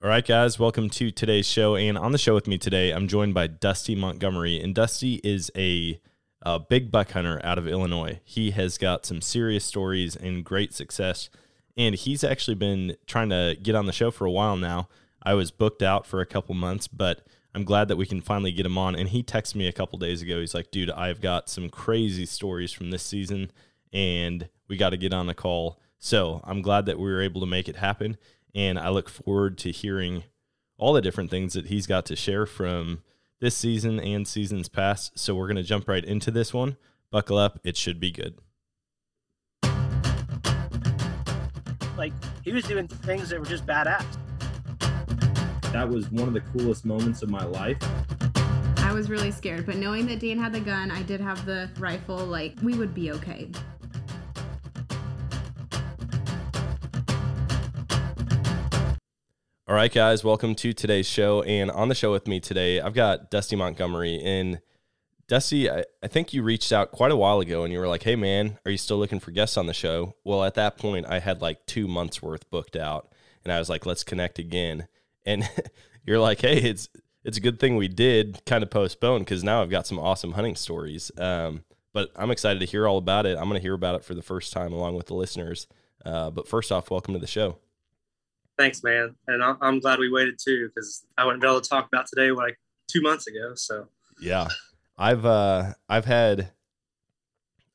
All right, guys, welcome to today's show. And on the show with me today, I'm joined by Dusty Montgomery. And Dusty is a, a big buck hunter out of Illinois. He has got some serious stories and great success. And he's actually been trying to get on the show for a while now. I was booked out for a couple months, but I'm glad that we can finally get him on. And he texted me a couple days ago. He's like, dude, I've got some crazy stories from this season, and we got to get on the call. So I'm glad that we were able to make it happen. And I look forward to hearing all the different things that he's got to share from this season and seasons past. So we're going to jump right into this one. Buckle up, it should be good. Like he was doing things that were just badass. That was one of the coolest moments of my life. I was really scared, but knowing that Dan had the gun, I did have the rifle, like we would be okay. All right, guys, welcome to today's show. And on the show with me today, I've got Dusty Montgomery. And Dusty, I, I think you reached out quite a while ago and you were like, hey, man, are you still looking for guests on the show? Well, at that point, I had like two months worth booked out. And I was like, let's connect again. And you're like, hey, it's it's a good thing we did kind of postpone because now I've got some awesome hunting stories. Um, but I'm excited to hear all about it. I'm going to hear about it for the first time along with the listeners. Uh, but first off, welcome to the show. Thanks, man. And I'm, glad we waited too because I wouldn't be able to talk about today like two months ago. So yeah, I've uh, I've had.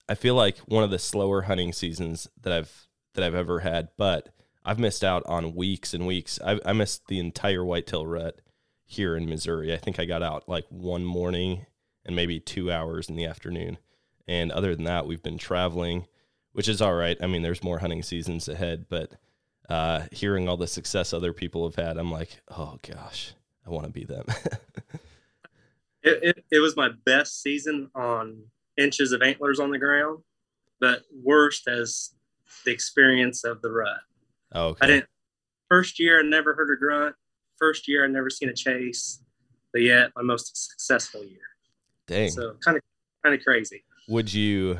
I feel like one of the slower hunting seasons that I've that I've ever had, but I've missed out on weeks and weeks. I, I missed the entire whitetail rut here in Missouri. I think I got out like one morning and maybe two hours in the afternoon. And other than that, we've been traveling, which is all right. I mean, there's more hunting seasons ahead, but uh, hearing all the success other people have had, I'm like, oh gosh, I want to be them. it, it, it was my best season on inches of antlers on the ground, but worst as the experience of the rut. Oh, okay. I didn't. First year, I never heard a grunt. First year, I never seen a chase, but yet my most successful year. Dang. So kind of kind of crazy. Would you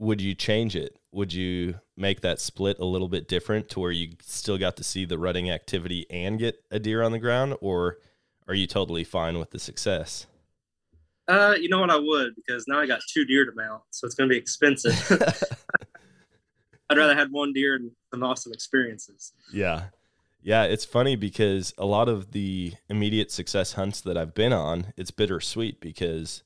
would you change it? Would you make that split a little bit different to where you still got to see the rutting activity and get a deer on the ground, or are you totally fine with the success? Uh, you know what I would because now I got two deer to mount, so it's going to be expensive. I'd rather had one deer and some awesome experiences. Yeah. Yeah, it's funny because a lot of the immediate success hunts that I've been on, it's bittersweet because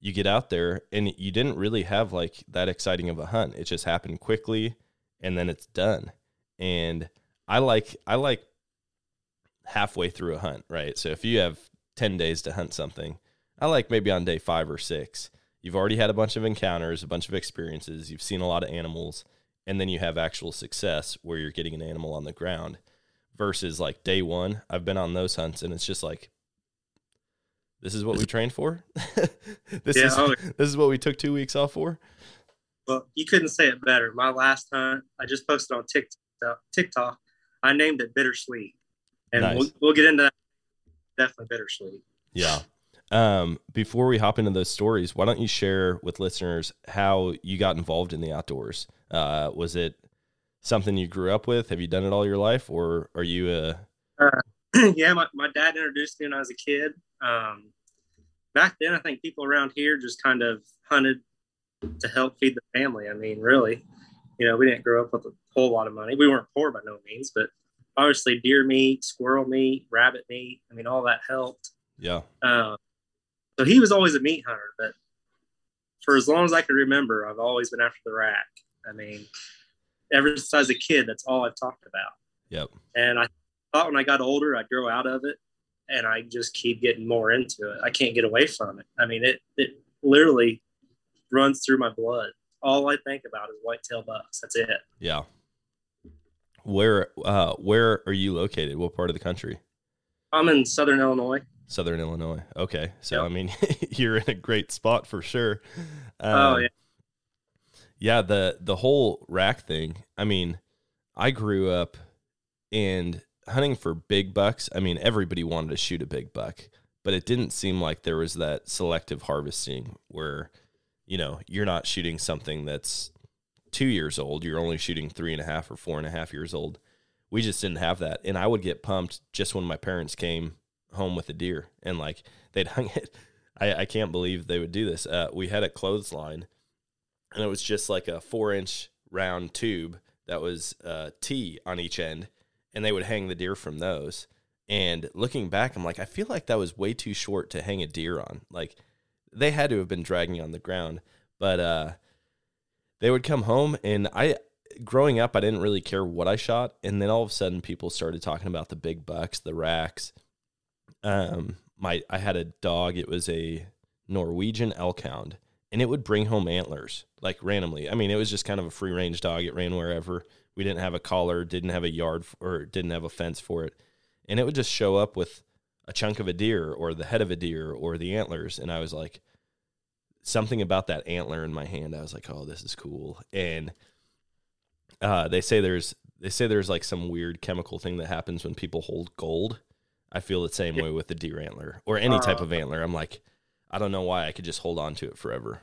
you get out there and you didn't really have like that exciting of a hunt. It just happened quickly and then it's done. And I like I like halfway through a hunt, right? So if you have 10 days to hunt something, I like maybe on day 5 or 6. You've already had a bunch of encounters, a bunch of experiences, you've seen a lot of animals, and then you have actual success where you're getting an animal on the ground versus like day 1. I've been on those hunts and it's just like this is what we trained for. this Yeah, is oh. this is what we took two weeks off for. Well, you couldn't say it better. My last hunt, I just posted on TikTok. TikTok, I named it bittersweet, and Nice. we'll, we'll get into that. Definitely bittersweet. Yeah. Um, before we hop into those stories, why don't you share with listeners how you got involved in the outdoors? Uh, was it something you grew up with? Have you done it all your life, or are you a yeah, my, my dad introduced me when I was a kid. Um, back then, I think people around here just kind of hunted to help feed the family. I mean, really, you know, we didn't grow up with a whole lot of money. We weren't poor by no means, but obviously, deer meat, squirrel meat, rabbit meat. I mean, all that helped. yeah? Uh, so he was always a meat hunter, but for as long as I can remember, I've always been after the rack. I mean, ever since I was a kid, that's all I've talked about. Yep. And I thought when I got older, I'd grow out of it, and I just keep getting more into it. I can't get away from it. I mean, it it literally runs through my blood. All I think about is whitetail bucks. That's it. Yeah. Where uh, where are you located? What part of the country? I'm in Southern Illinois. Southern Illinois. Okay, so Yep. I mean, you're in a great spot for sure. Oh, Um, yeah. yeah the the whole rack thing i mean i grew up and hunting for big bucks i mean everybody wanted to shoot a big buck but it didn't seem like there was that selective harvesting where you know you're not shooting something that's two years old you're only shooting three and a half or four and a half years old we just didn't have that. And I would get pumped just when my parents came home with a deer and like they'd hung it. I, I can't believe they would do this. Uh, we had a clothesline and it was just like a four inch round tube that was uh, T on each end, and they would hang the deer from those. And looking back, I'm like, I feel like that was way too short to hang a deer on. Like they had to have been dragging on the ground, but uh, they would come home, and I, growing up, I didn't really care what I shot, and then all of a sudden, people started talking about the big bucks, the racks. Um, my I had a dog. It was a Norwegian elk hound, and it would bring home antlers like randomly. I mean, it was just kind of a free range dog. It ran wherever. We didn't have a collar, didn't have a yard or didn't have a fence for it. And it would just show up with a chunk of a deer or the head of a deer or the antlers. And I was like, something about that antler in my hand. I was like, oh, this is cool. And uh, they say there's they say there's like some weird chemical thing that happens when people hold gold. I feel the same way with the deer antler or any type Uh, of antler. I'm like, I don't know why I could just hold on to it forever.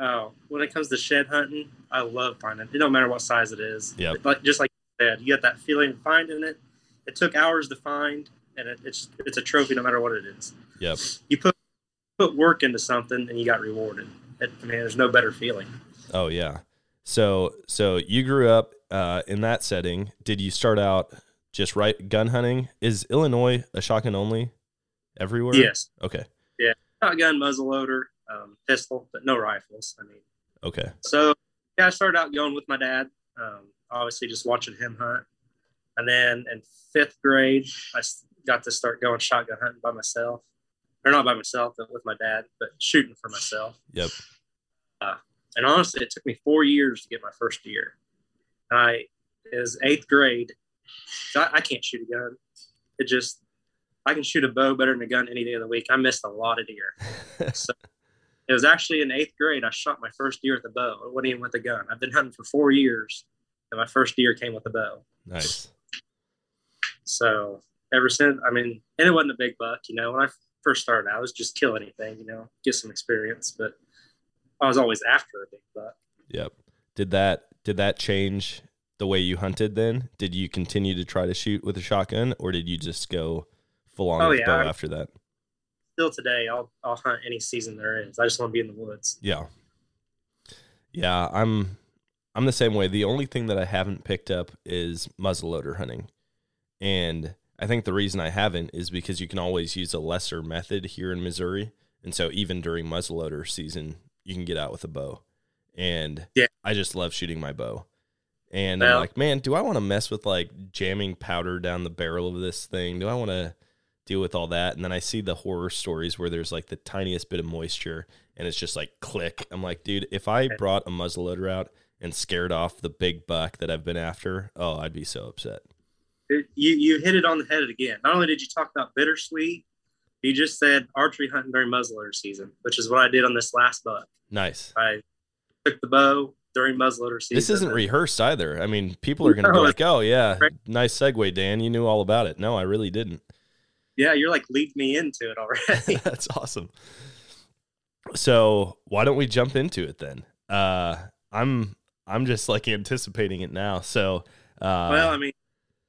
Oh, when it comes to shed hunting, I love finding. It don't matter what size it is. Yeah. Like just like you said, you get that feeling of finding it. It took hours to find, and it, it's it's a trophy no matter what it is. Yep. You put put work into something, and you got rewarded. It, I mean, there's no better feeling. Oh yeah. So so you grew up uh, in that setting. Did you start out just right gun hunting? Is Illinois a shotgun only everywhere? Yes, Okay. Yeah. Shotgun, muzzleloader, um, pistol, but no rifles. I mean, Okay. so yeah, I started out going with my dad. Um, obviously, just watching him hunt, and then in fifth grade, I got to start going shotgun hunting by myself, or not by myself, but with my dad, but shooting for myself. Yep. And honestly, it took me four years to get my first deer. I was eighth grade. So I, I can't shoot a gun. It just I can shoot a bow better than a gun any day of the week. I missed a lot of deer. so it was actually in eighth grade. I shot my first deer with a bow. It wasn't even with a gun. I've been hunting for four years, and my first deer came with a bow. Nice. So ever since, I mean, and it wasn't a big buck. You know, when I first started, I was just kill anything. You know, get some experience. But I was always after a big buck. Yep. Did that did that change the way you hunted then? Did you continue to try to shoot with a shotgun or did you just go full on Oh, with yeah. bow after that? Still today, I'll I'll hunt any season there is. I just want to be in the woods. Yeah. Yeah, I'm I'm the same way. The only thing that I haven't picked up is muzzleloader hunting. And I think the reason I haven't is because you can always use a lesser method here in Missouri. And so even during muzzleloader season, you can get out with a bow. And Yeah. I just love shooting my bow. And Well- I'm like, man, do I want to mess with like jamming powder down the barrel of this thing? Do I want to deal with all that? And then I see the horror stories where there's like the tiniest bit of moisture and it's just like click. I'm like, dude, if I brought a muzzleloader out and scared off the big buck that I've been after, oh, I'd be so upset. It- you you hit it on the head again. Not only did you talk about bittersweet, you just said archery hunting during muzzleloader season, which is what I did on this last buck. Nice. I took the bow during muzzleloader season. This isn't rehearsed either. I mean, people are going to be like, oh, yeah, nice segue, Dan. You knew all about it. No, I really didn't. Yeah, you're like lead me into it already. That's awesome. So why don't we jump into it then? Uh, I'm I'm just like anticipating it now. So uh, well, I mean,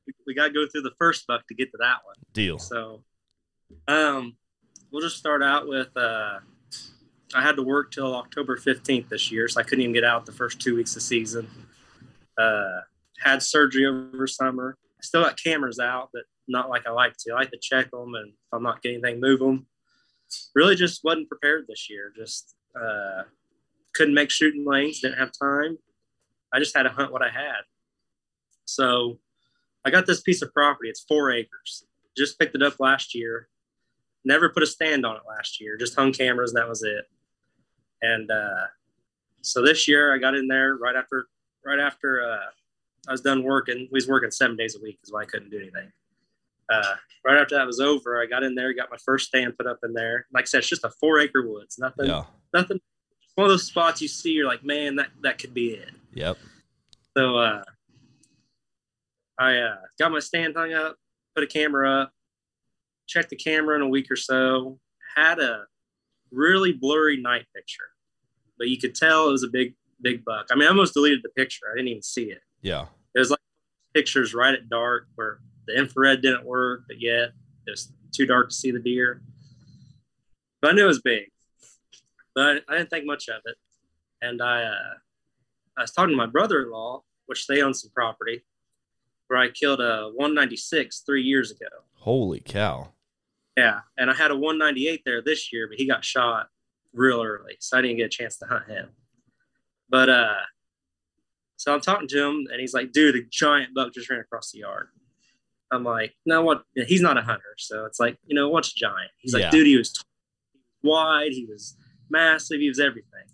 we, we got to go through the first buck to get to that one. deal. So, um, we'll just start out with. Uh, I had to work till October fifteenth this year, so I couldn't even get out the first two weeks of season. Uh, had surgery over summer. I still got cameras out, but not like I like to. I like to check them, and if I'm not getting anything, move them. Really, just wasn't prepared this year. Just uh, couldn't make shooting lanes. Didn't have time. I just had to hunt what I had. So I got this piece of property. It's four acres. Just picked it up last year. Never put a stand on it last year. Just hung cameras and that was it. And uh, so this year I got in there right after right after uh, I was done working. We was working seven days a week is why I couldn't do anything. Uh, right after that was over, I got in there, got my first stand put up in there. Like I said, it's just a four acre woods. Nothing, Yeah. nothing. One of those spots you see, you're like, man, that that could be it. Yep. So uh, I uh, got my stand hung up, put a camera up, checked the camera in a week or so, had a really blurry night picture, but you could tell it was a big, big buck. I mean, I almost deleted the picture. I didn't even see it. Yeah. It was like pictures right at dark where the infrared didn't work, but yet it was too dark to see the deer. But I knew it was big, but I didn't think much of it. And I, uh, I was talking to my brother-in-law, which they own some property, where I killed a 196 three years ago. Holy cow! Yeah, and I had a 198 there this year, but he got shot real early, so I didn't get a chance to hunt him. But uh, so I'm talking to him, and he's like, "Dude, a giant buck just ran across the yard." I'm like, "No, what? He's not a hunter, so it's like, you know, what's giant?" He's like, Yeah. "Dude, he was t- wide, he was massive, he was everything."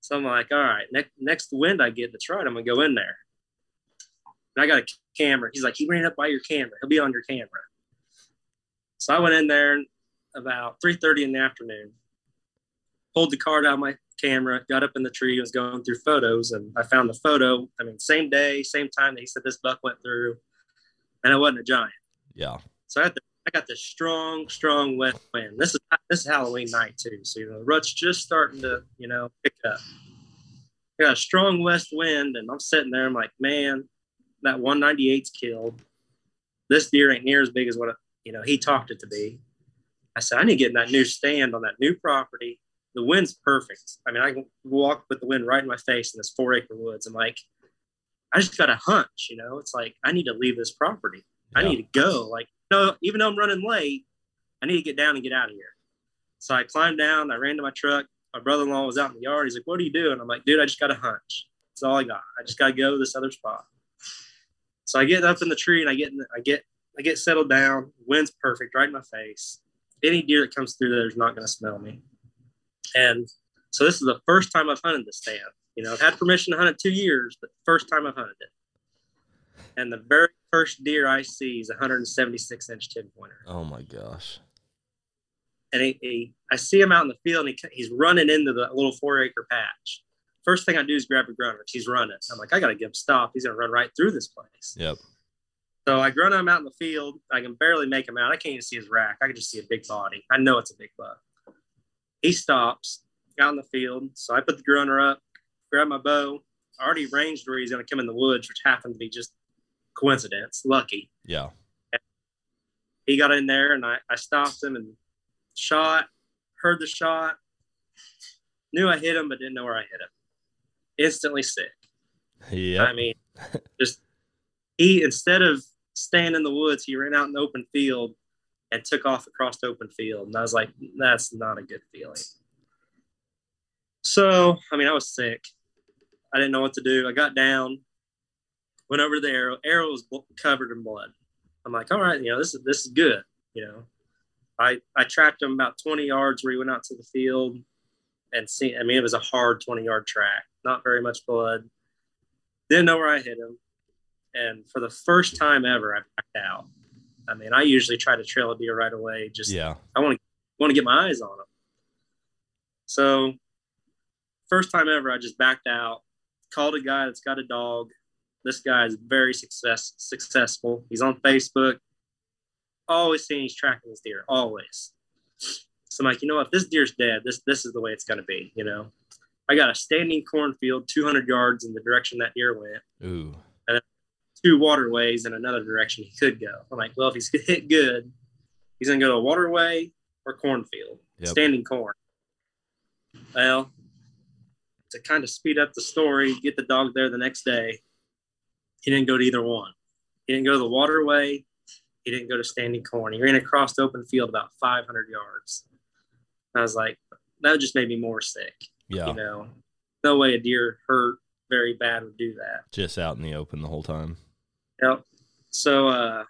So I'm like, "All right, next next wind I get that's right, I'm gonna go in there." And I got a camera. He's like, "He ran up by your camera. He'll be on your camera." So I went in there about 3:30 in the afternoon, pulled the card out of my camera, got up in the tree, was going through photos, and I found the photo. I mean, same day, same time that he said this buck went through, and I wasn't a giant. Yeah, So I got, the, I got this strong, strong west wind. This is this is Halloween night too, so you know the rut's just starting to you know pick up. I got a strong west wind, and I'm sitting there. I'm like, man, that 198's killed. This deer ain't near as big as what you know he talked it to be. I said, I need to get in that new stand on that new property. The wind's perfect. I mean, I can walk with the wind right in my face in this four acre woods. I'm like, I just got a hunch, you know. It's like I need to leave this property. I need to go. Like, no, even though I'm running late, I need to get down and get out of here. So I climbed down. I ran to my truck. My brother-in-law was out in the yard. He's like, "What are you doing?" I'm like, "Dude, I just got a hunch. That's all I got. I just got to go to this other spot." So I get up in the tree and I get in the, I get I get settled down. Wind's perfect, right in my face. Any deer that comes through there is not going to smell me. And so this is the first time I've hunted this stand. You know, I've had permission to hunt it two years, but first time I've hunted it. And the very first deer I see is a 176 inch 10 pointer. Oh my gosh. And he, he, I see him out in the field and he, he's running into the little four acre patch. First thing I do is grab a grunter. He's running. I'm like, I got to give him stop. He's going to run right through this place. Yep. So I grunt him out in the field. I can barely make him out. I can't even see his rack. I can just see a big body. I know it's a big buck. He stops out in the field. So I put the grunter up, grab my bow. I already ranged where he's going to come in the woods, which happened to be just coincidence, lucky. Yeah. He got in there and I, I stopped him and shot, heard the shot, knew I hit him, but didn't know where I hit him. Instantly sick. Yeah. I mean, just he instead of staying in the woods, he ran out in the open field and took off across the open field. And I was like, that's not a good feeling. So, I mean, I was sick. I didn't know what to do. I got down, went over to the arrow. Arrow was covered in blood. I'm like, all right, you know, this is this is good. You know, I I tracked him about 20 yards where he went out to the field, and see. I mean, it was a hard 20 yard track. Not very much blood. Didn't know where I hit him, and for the first time ever, I backed out. I mean, I usually try to trail a deer right away. Just yeah. I want to want to get my eyes on him. So, first time ever, I just backed out. Called a guy that's got a dog. This guy is very success successful. He's on Facebook. Always saying he's tracking this deer. Always. So I'm like, you know what? If this deer's dead, this this is the way it's gonna be. You know, I got a standing cornfield, 200 yards in the direction that deer went Ooh. two waterways in another direction he could go. I'm like, well, if he's hit good, he's gonna go to a waterway or cornfield, Yep. standing corn. Well, to kind of speed up the story, get the dog there the next day. He didn't go to either one. He didn't go to the waterway. He didn't go to standing corn. He ran across the open field about 500 yards. I was like, that just made me more sick. Yeah. You know, no way a deer hurt very bad would do that. Just out in the open the whole time. Yep. So uh,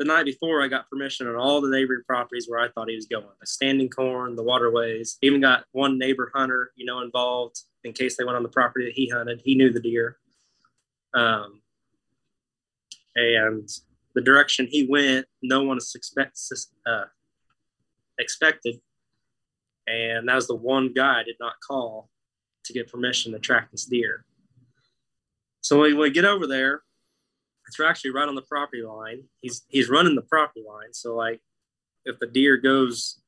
the night before, I got permission on all the neighboring properties where I thought he was going. The standing corn, the waterways. Even got one neighbor hunter, you know, involved in case they went on the property that he hunted. He knew the deer. Um, and the direction he went, no one uh, expected. And that was the one guy I did not call to get permission to track this deer. So when we get over there, it's actually right on the property line. He's he's running the property line. So like, if the deer goes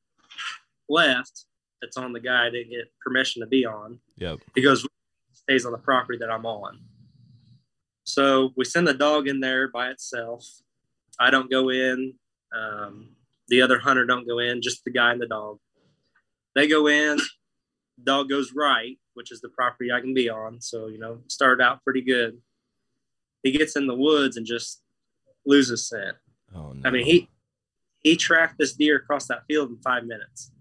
left, it's on the guy to get permission to be on. Yep. He goes stays on the property that I'm on. So we send the dog in there by itself. I don't go in. Um, the other hunter don't go in, just the guy and the dog. They go in, dog goes right, which is the property I can be on. So, you know, started out pretty good. He gets in the woods and just loses scent. Oh no. I mean, he he tracked this deer across that field in five minutes.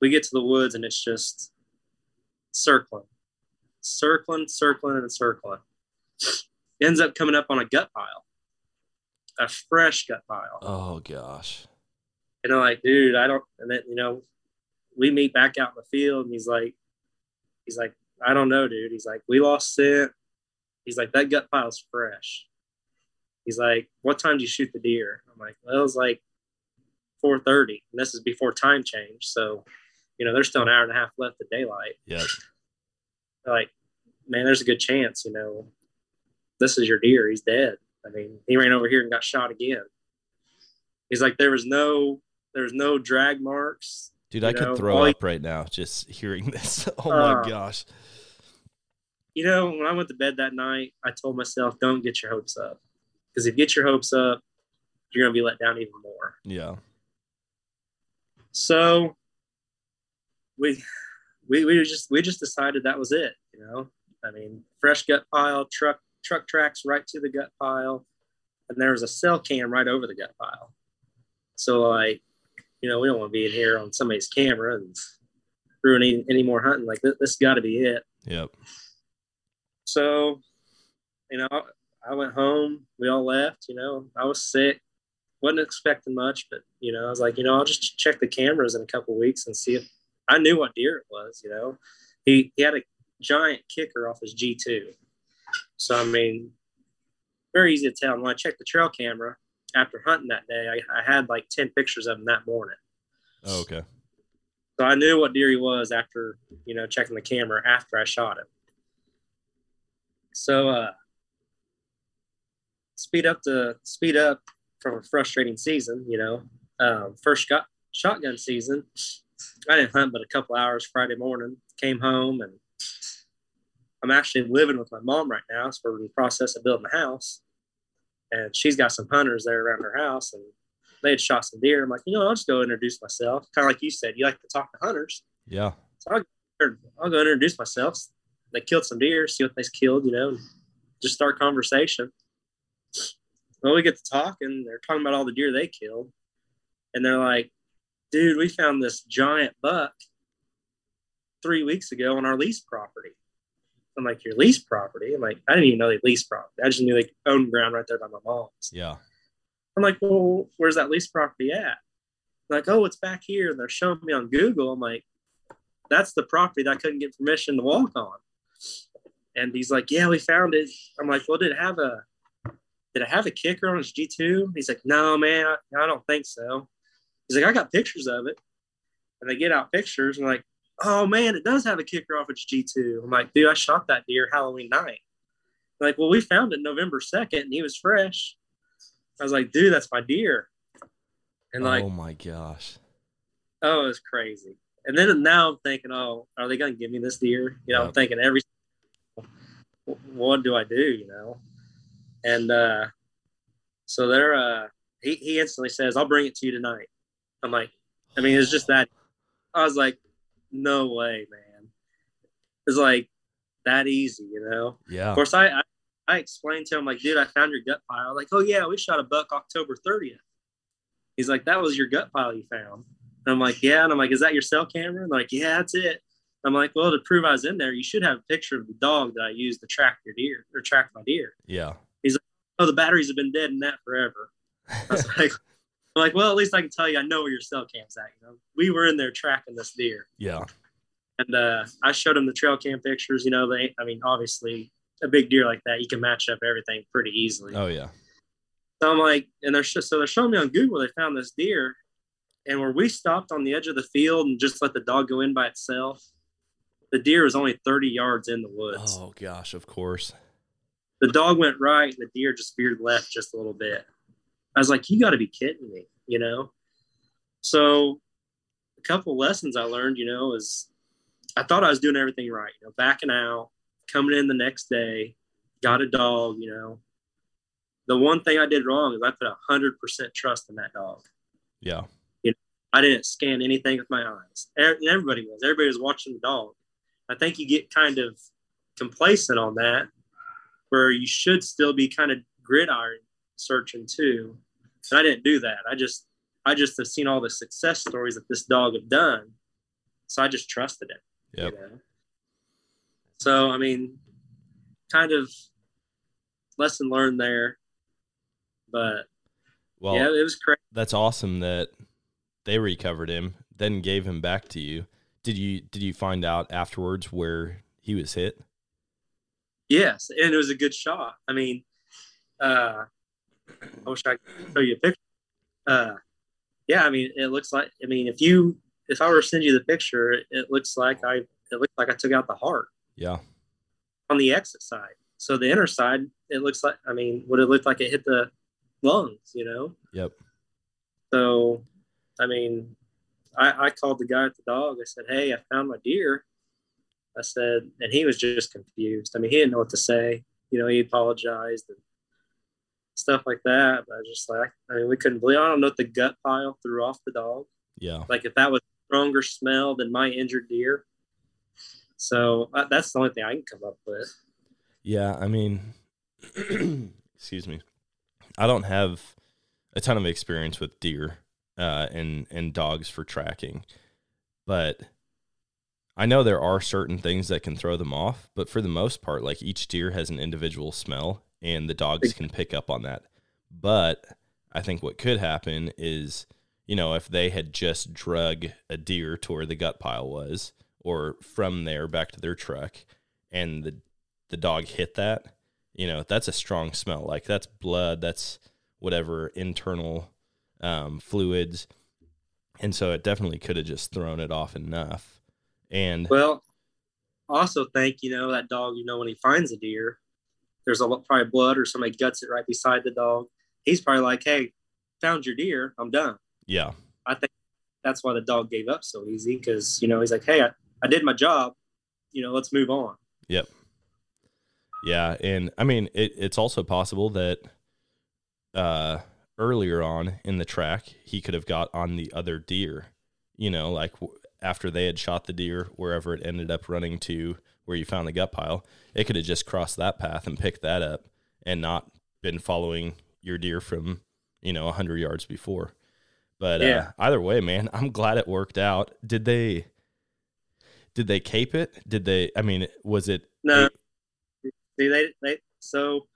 We get to the woods and it's just circling, circling, circling, and circling. Ends up coming up on a gut pile, a fresh gut pile. Oh gosh. And I'm like, dude, I don't. And then you know, we meet back out in the field, and he's like, he's like, I don't know, dude. He's like, we lost scent. He's like, that gut pile's fresh. He's like, what time do you shoot the deer? I'm like, well, it was like 4:30, and this is before time change, so you know, there's still an hour and a half left of daylight. They're like, man, there's a good chance, you know, this is your deer. He's dead. I mean, he ran over here and got shot again. He's like, there was no, there was no drag marks. Dude, I You could throw all he- up right now just hearing this. Oh Uh, my gosh. You know, when I went to bed that night, I told myself, don't get your hopes up, because if you get your hopes up, you're gonna be let down even more. Yeah. So we we we just we just decided that was it. You know, I mean, fresh gut pile, truck truck tracks right to the gut pile, and there was a cell cam right over the gut pile. So like, you know, we don't want to be in here on somebody's camera and ruin any, any more hunting. Like this, this got to be it. Yep. So, you know, I went home. We all left. You know, I was sick. wasn't expecting much, but you know, I was like, you know, I'll just check the cameras in a couple weeks and see if I knew what deer it was. You know, he he had a giant kicker off his G two, so I mean, very easy to tell. And when I checked the trail camera after hunting that day, I, I had like ten pictures of him that morning. Oh, okay. So I knew what deer he was after, you know, checking the camera after I shot him. So uh speed up the speed up from a frustrating season, you know. Um, first got shotgun season. I didn't hunt but a couple hours Friday morning. Came home and I'm actually living with my mom right now. So we're in the process of building a house. And she's got some hunters there around her house and they had shot some deer. I'm like, you know, I'll just go introduce myself. Kind of like you said, you like to talk to hunters. Yeah. So I'll, I'll go introduce myself. They killed some deer, see what they killed, you know, and just start conversation. Well, we get to talk, and they're talking about all the deer they killed. And they're like, dude, we found this giant buck three weeks ago on our lease property. I'm like, your lease property? I'm like, I didn't even know they leased property. I just knew they owned ground right there by my mom's. Yeah. I'm like, well, where's that lease property at? Like, oh, it's back here. And they're showing me on Google. I'm like, that's the property that I couldn't get permission to walk on. And he's like, yeah, we found it. I'm like, well, did it have a, did it have a kicker on his G2? He's like, no, man, I, I don't think so. He's like, I got pictures of it. And they get out pictures and like, oh man, it does have a kicker off its G2. I'm like, dude, I shot that deer Halloween night. Like, well, we found it November 2nd and he was fresh. I was like, dude, that's my deer. And oh like, oh my gosh. oh, it was crazy. And then now I'm thinking, oh, are they going to give me this deer? You know, I'm thinking every, what do I do? You know, and uh, so they're, uh, he, he instantly says, I'll bring it to you tonight. I'm like, I mean, it's just that. I was like, no way, man. It's like that easy, you know. Yeah. Of course, I, I I explained to him like, dude, I found your gut pile. Like, oh yeah, we shot a buck October 30th. He's like, that was your gut pile you found. And I'm like, yeah. And I'm like, is that your cell camera? And like, yeah, that's it. I'm like, well, to prove I was in there, you should have a picture of the dog that I used to track your deer or track my deer. Yeah. He's like, oh, the batteries have been dead in that forever. I was like, I'm like, well, at least I can tell you I know where your cell cam's at. You know, we were in there tracking this deer. yeah. And uh, I showed him the trail cam pictures. You know, they, I mean, obviously, a big deer like that, you can match up everything pretty easily. Oh yeah. So I'm like, and they're sh- so they're showing me on Google they found this deer, and where we stopped on the edge of the field and just let the dog go in by itself, the deer was only 30 yards in the woods. Oh gosh, of course. The dog went right, and the deer just veered left just a little bit. I was like, you got to be kidding me, you know? So a couple lessons I learned, you know, is I thought I was doing everything right, you know, backing out, coming in the next day, got a dog, you know. The one thing I did wrong is I put a hundred percent trust in that dog. Yeah. I didn't scan anything with my eyes. Er- Everybody was. Everybody was watching the dog. I think you get kind of complacent on that, where you should still be kind of gridiron searching too. And I didn't do that. I just, I just have seen all the success stories that this dog have done, so I just trusted it. Yep. You know? So I mean, kind of lesson learned there, but Well, yeah, it was crazy. that's awesome that they recovered him, then gave him back to you. Did you did you find out afterwards where he was hit? Yes, and it was a good shot. I mean, uh, I wish I could show you a picture. Uh, yeah, I mean, it looks like. I mean, if you if I were to send you the picture, it, it looks like I it looks like I took out the heart Yeah. on the exit side. So the inner side, it looks like. I mean, would it look like it hit the lungs? You know. Yep. So, I mean, I, I called the guy at the dog. I said, "Hey, I found my deer." I said, and he was just confused. I mean, he didn't know what to say. You know, he apologized and stuff like that. But I was just like, I mean, we couldn't believe. I don't know if the gut pile threw off the dog. Yeah. Like if that was a stronger smell than my injured deer. So uh, that's the only thing I can come up with. Yeah, I mean, excuse me. I don't have a ton of experience with deer uh, and and dogs for tracking, but I know there are certain things that can throw them off. But for the most part, like each deer has an individual smell, and the dogs can pick up on that. But I think what could happen is, you know, if they had just drug a deer to where the gut pile was, or from there back to their truck, and the the dog hit that, you know, that's a strong smell. Like that's blood, that's whatever internal um, fluids. And so it definitely could have just thrown it off enough. And Well, also think, you know, that dog, you know, when he finds a deer, there's a lot probably blood or somebody guts it right beside the dog. He's probably like, Hey, found your deer. I'm done. yeah, I think that's why the dog gave up so easy because, you know, he's like, Hey, I, I did my job. You know, let's move on. Yep. Yeah, and I mean it, it's also possible that uh earlier on in the track he could have got on the other deer, you know, like w- after they had shot the deer wherever it ended up running to where you found the gut pile, it could have just crossed that path and picked that up and not been following your deer from, you know, 100 yards before. But Yeah. uh, either way, man, I'm glad it worked out. Did they did they cape it? Did they I mean, was it No. See, they, they, so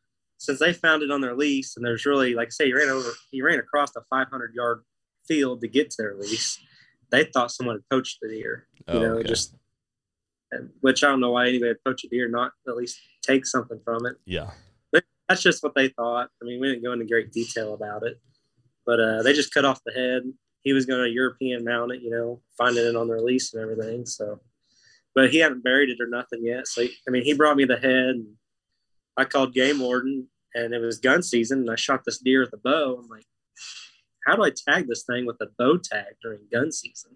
since they found it on their lease and there's really, like I say, he ran over, he ran across a 500 yard field to get to their lease. They thought someone had poached the deer, you Oh, know, okay. just, which I don't know why anybody would poach a deer, not at least take something from it. Yeah. but That's just what they thought. I mean, we didn't go into great detail about it, but uh, they just cut off the head. He was going to European mount it, you know, finding it on their lease and everything. So, but he hadn't buried it or nothing yet. So, he- I mean, he brought me the head. And I called game warden, and it was gun season, and I shot this deer with a bow. I'm like, how do I tag this thing with a bow tag during gun season?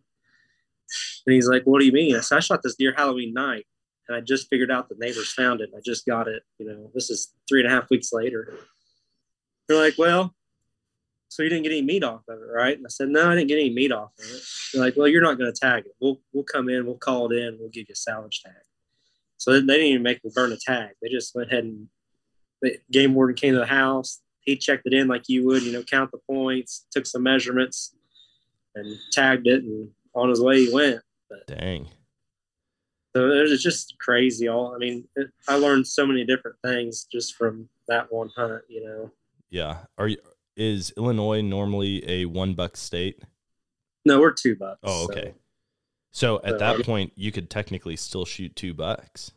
And he's like, what do you mean? I said, I shot this deer Halloween night and I just figured out the neighbors found it. I just got it. You know, this is three and a half weeks later. They're like, well, so you didn't get any meat off of it, right? And I said, no, I didn't get any meat off of it. They're like, well, you're not going to tag it. We'll we'll come in, we'll call it in, we'll give you a salvage tag. So they didn't even make me burn a tag. They just went ahead and the game warden came to the house. He checked it in like you would, you know, count the points, took some measurements, and tagged it, and on his way he went. Dang. So it was just crazy. All I mean, it, I learned so many different things just from that one hunt. You know, Yeah. Are you is Illinois normally a one buck state? no, we're two bucks. Oh, okay. So at So, that point you could technically still shoot two bucks.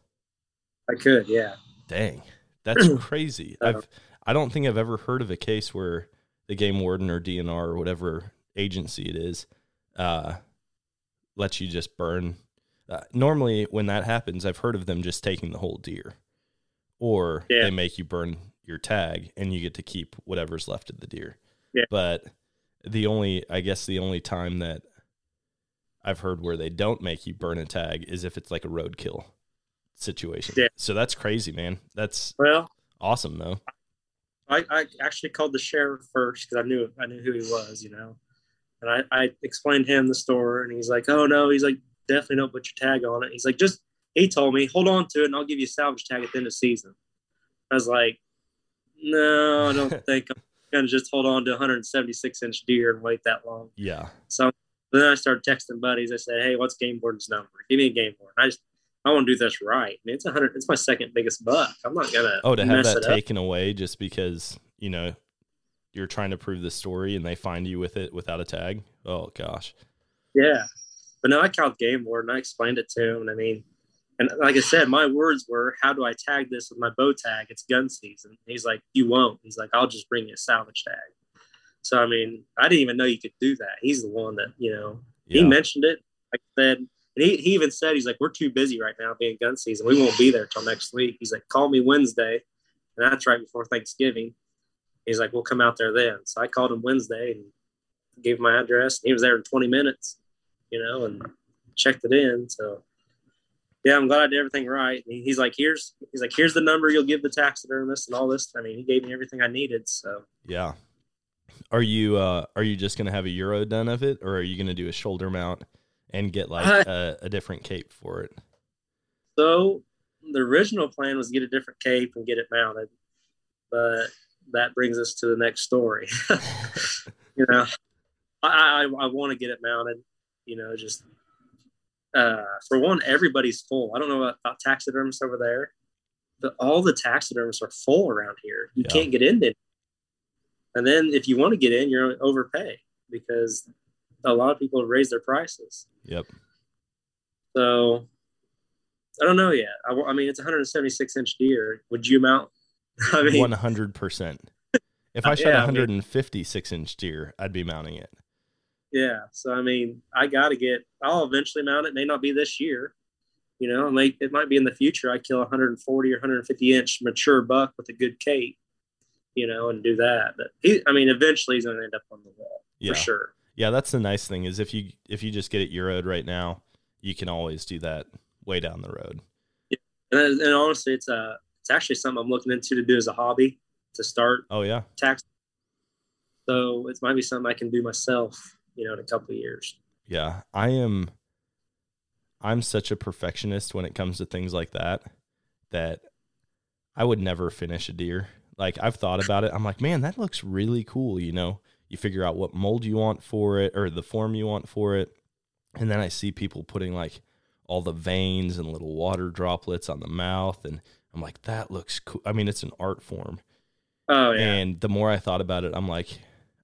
I could, yeah. Dang. That's crazy. I've I don't think I've ever heard of a case where the game warden or DNR or whatever agency it is uh lets you just burn uh, normally when that happens I've heard of them just taking the whole deer or Yeah. they make you burn your tag and you get to keep whatever's left of the deer. Yeah. But the only I guess the only time that I've heard where they don't make you burn a tag is if it's like a roadkill situation. Yeah. So that's crazy, man. That's Well, Awesome though. I, I actually called the sheriff first because I knew I knew who he was, you know. And I, I explained him the story and he's like, "Oh no," he's like, "Definitely don't put your tag on it." He's like, "Just," he told me, "Hold on to it, and I'll give you a salvage tag at the end of the season." I was like, "No, I don't think I'm gonna just hold on to 176 inch deer and wait that long." Yeah. So then I started texting buddies. I said, "Hey, what's Game Warden's number? Give me a Game Warden." I just I want to do this right. I mean, it's a hundred. It's my second biggest buck. I'm not gonna. Oh, to have mess that up. taken away just because you know you're trying to prove the story and they find you with it without a tag. Oh gosh. Yeah, but no, I called Game ward and I explained it to him, and I mean, and like I said, my words were, "How do I tag this with my bow tag? It's gun season." He's like, "You won't." He's like, "I'll just bring you a salvage tag." So I mean, I didn't even know you could do that. He's the one that you know. He mentioned it. Like I said, and he, he even said, he's like, we're too busy right now being gun season. We won't be there till next week. He's like, call me Wednesday. And that's right before Thanksgiving. He's like, we'll come out there then. So I called him Wednesday and gave my address. And he was there in 20 minutes, you know, and checked it in. So yeah, I'm glad I did everything right. And he's like, here's, he's like, here's the number you'll give the taxidermist and all this. I mean, he gave me everything I needed. So Yeah. Are you uh are you just gonna have a euro done of it, or are you gonna do a shoulder mount and get like Uh, a, a different cape for it? So the original plan was to get a different cape and get it mounted, but that brings us to the next story. you know, I I, I want to get it mounted. You know, just uh, for one, everybody's full. I don't know about, about taxidermists over there, but all the taxidermists are full around here. You Yeah. can't get in. it. And then if you want to get in, you're overpay because a lot of people raise their prices. Yep. So I don't know yet. I, I mean, it's 176 inch deer. Would you mount? I mean, One hundred percent. If I shot Yeah, a I mean- hundred and fifty six inch deer, I'd be mounting it. yeah. So I mean, I got to get. I'll eventually mount it. May not be this year. You know, might, it might be in the future. I kill 140 or 150 inch mature buck with a good cape. You know, and do that. But he, I mean, eventually he's going to end up on the wall Yeah. for sure. Yeah, that's the nice thing is if you if you just get it euroed right now, you can always do that way down the road. And, and honestly, it's uh it's actually something I'm looking into to do as a hobby to start Oh yeah. tax. So it might be something I can do myself. You know, in a couple of years. Yeah, I am I'm such a perfectionist when it comes to things like that that I would never finish a deer. Like I've thought about it. I'm like, "Man, that looks really cool, you know. You figure out what mold you want for it or the form you want for it. And then I see people putting like all the veins and little water droplets on the mouth and I'm like, "That looks cool." I mean, it's an art form. Oh yeah. And the more I thought about it, I'm like,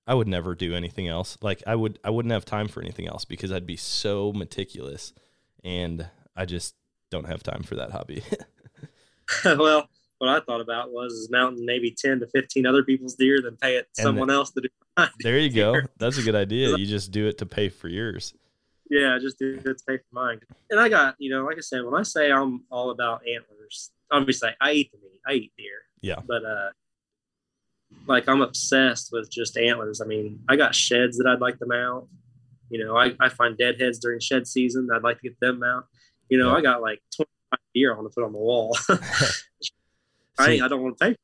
I would never do anything else. Like I would I wouldn't have time for anything else because I'd be so meticulous and I just don't have time for that hobby. well, what I thought about was is mounting maybe ten to fifteen other people's deer, then pay it And someone else to do. mine. there you go. That's a good idea. You just do it to pay for yours. Yeah, just do it to pay for mine. And I got, you know, like I said, when I say I'm all about antlers, obviously I eat the meat, I eat deer. Yeah. But uh, like I'm obsessed with just antlers. I mean, I got sheds that I'd like to mount. You know, I, I find deadheads during shed season. I'd like to get them out. You know, Yeah. I got like 25 deer I want to put on the wall. I, See, I don't want to pay.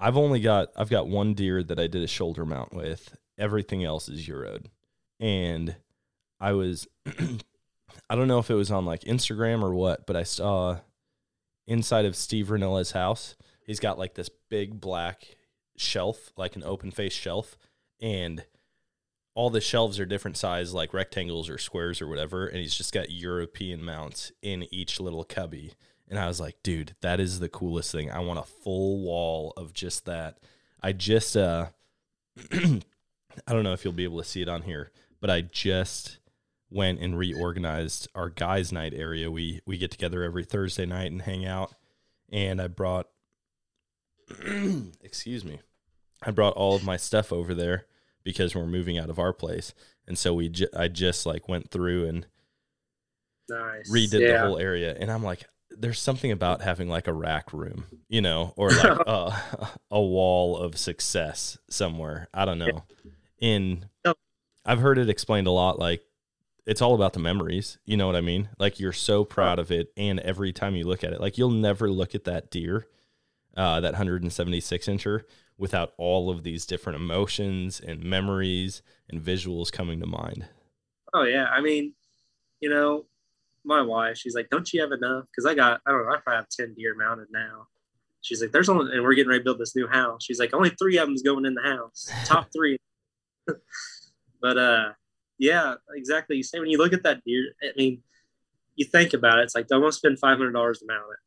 I've only got I've got one deer that I did a shoulder mount with. Everything else is Euroed. And I was I don't know if it was on like Instagram or what, but I saw inside of Steve Rinella's house, he's got like this big black shelf, like an open face shelf, and all the shelves are different size, like rectangles or squares or whatever, and he's just got European mounts in each little cubby. And I was like, dude, that is the coolest thing. I want a full wall of just that. I just uh I don't know if you'll be able to see it on here, but I just went and reorganized our guys night area. We we get together every Thursday night and hang out. And I brought excuse me. I brought all of my stuff over there because we're moving out of our place. And so we ju- I just like went through and Nice. redid yeah. the whole area and i'm like there's something about having like a rack room you know or like a, a wall of success somewhere. I don't know. In Yep. i've heard it explained a lot like it's all about the memories you know what i mean? Like you're so proud of it and every time you look at it like you'll never look at that deer uh, that 176 incher without all of these different emotions and memories and visuals coming to mind. Oh yeah, I mean, you know, my wife, she's like, "Don't you have enough?" Because I got, I don't know, I probably have ten deer mounted now. She's like, "There's only," and we're getting ready to build this new house. She's like, "Only three of them's going in the house, top three. but uh, yeah, exactly. You say when you look at that deer, I mean, you think about it, it's like I want to spend five hundred dollars to mount it.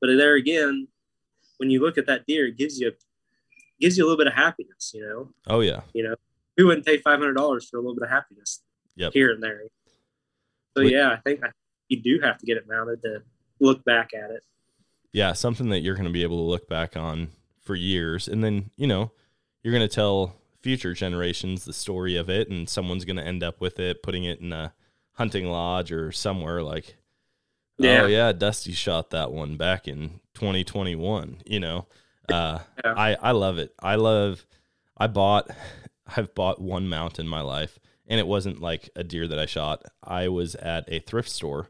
But there again, when you look at that deer, it gives you gives you a little bit of happiness, you know. Oh yeah. You know, who wouldn't pay five hundred dollars for a little bit of happiness? Yep. Here and there. So yeah, I think you do have to get it mounted to look back at it. Yeah, something that you're going to be able to look back on for years, and then you know you're going to tell future generations the story of it, and someone's going to end up with it, putting it in a hunting lodge or somewhere like. Yeah. Oh yeah, Dusty shot that one back in 2021. You know, uh, Yeah. I I love it. I love. I bought. I've bought one mount in my life, and it wasn't like a deer that I shot. I was at a thrift store,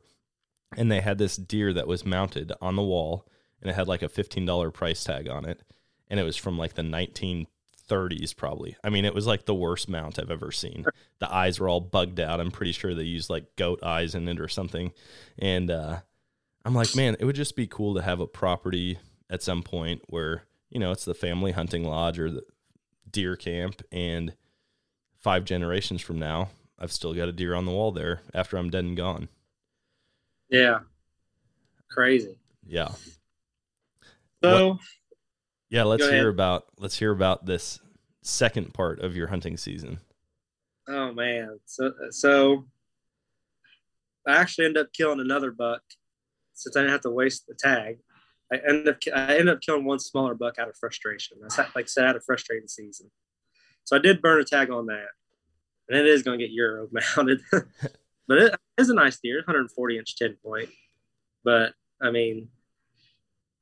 and they had this deer that was mounted on the wall, and it had like a fifteen dollar price tag on it, and it was from like the 1930s probably. I mean, it was like the worst mount I've ever seen. The eyes were all bugged out. I'm pretty sure they used like goat eyes in it or something, and uh, I'm like, man, it would just be cool to have a property at some point where you know it's the family hunting lodge or the deer camp, and five generations from now, I've still got a deer on the wall there after I'm dead and gone. Yeah. Crazy. Yeah. So Yeah, let's hear about let's hear about this second part of your hunting season. oh man. So so I actually ended up killing another buck since I didn't have to waste the tag. I ended up I ended up killing one smaller buck out of frustration. I said, like I said, out of frustrating season. So I did burn a tag on that. And it is going to get Euro mounted. but it is a nice deer, 140 inch 10 point. But I mean,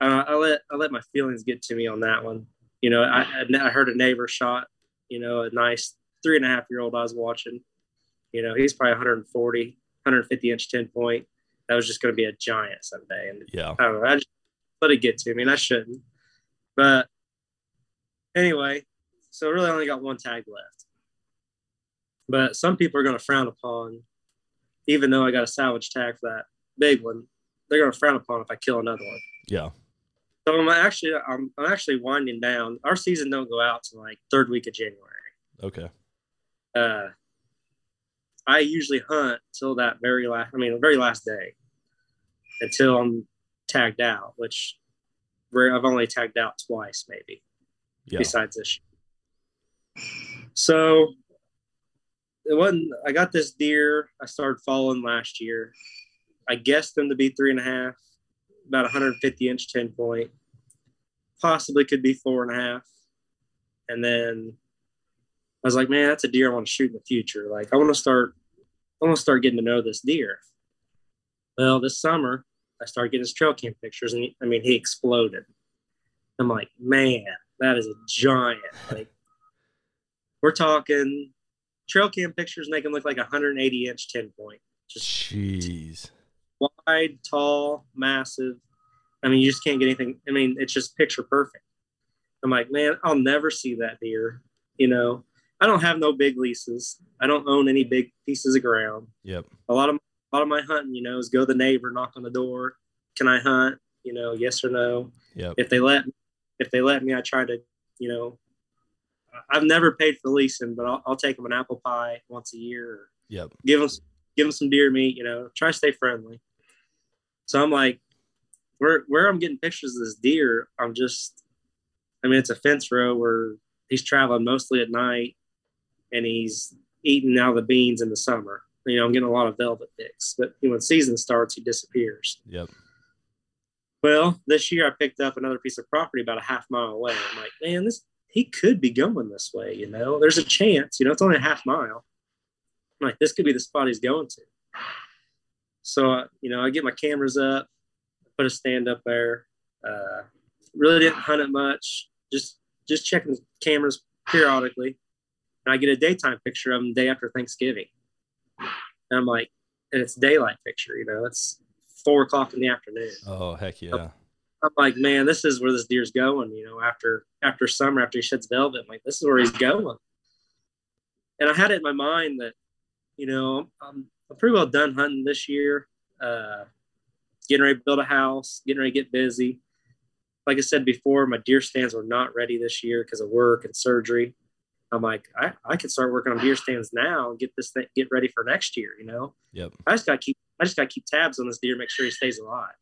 uh, I let I let my feelings get to me on that one. You know, I I heard a neighbor shot, you know, a nice three and a half year old I was watching. You know, he's probably 140, 150 inch 10 point. That was just going to be a giant someday. And Yeah. I don't know. I just let it get to me, and I shouldn't. But anyway, so really, I only got one tag left. But some people are going to frown upon, even though I got a salvage tag for that big one, they're going to frown upon if I kill another one. Yeah. So I'm actually, I'm, I'm actually winding down. Our season don't go out to like third week of January. Okay. Uh, I usually hunt till that very last, I mean, the very last day until I'm tagged out, which I've only tagged out twice, maybe Yeah. besides this. So it wasn't. I got this deer. I started following last year. I guessed them to be three and a half, about 150 inch 10 point. Possibly could be four and a half. And then I was like, man, that's a deer I want to shoot in the future. Like I want to start. I want to start getting to know this deer. Well, this summer I started getting his trail cam pictures, and he, I mean, he exploded. I'm like, man, that is a giant. Like, we're talking trail cam pictures make him look like a 180 inch 10 point, just Jeez. wide, tall, massive. I mean, you just can't get anything. I mean, it's just picture perfect. I'm like, man, I'll never see that deer. You know, I don't have no big leases. I don't own any big pieces of ground. Yep. A lot of a lot of my hunting, you know, is go to the neighbor, knock on the door. Can I hunt? You know, yes or no. Yep. If they let if they let me, I try to, you know, I've never paid for leasing, but I'll, I'll take them an apple pie once a year. Or Yep. give them give them some deer meat. You know, try to stay friendly. So I'm like, where where I'm getting pictures of this deer, I'm just, I mean, it's a fence row where he's traveling mostly at night, and he's eating out of the beans in the summer. You know, I'm getting a lot of velvet pics, but when season starts, he disappears. Yep. Well, this year I picked up another piece of property about a half mile away. I'm like, man, this he could be going this way. You know, there's a chance. You know, it's only a half mile. I'm like, this could be the spot he's going to. So, uh, you know, I get my cameras up, put a stand up there. Uh, really didn't hunt it much. Just just checking cameras periodically, and I get a daytime picture of him day after Thanksgiving. And I'm like, and it's daylight picture. You know, it's four o'clock in the afternoon. Oh heck yeah. I'm like, man, this is where this deer's going. You know, after after summer, after he sheds velvet, I'm like, this is where he's going. And I had it in my mind that, you know, I'm, I'm pretty well done hunting this year. Uh, getting ready to build a house, getting ready to get busy. Like I said before, my deer stands were not ready this year because of work and surgery. I'm like, I, I could start working on deer stands now and get this thing, get ready for next year, you know? Yep. I just got to keep, I just got keep tabs on this deer, make sure he stays alive.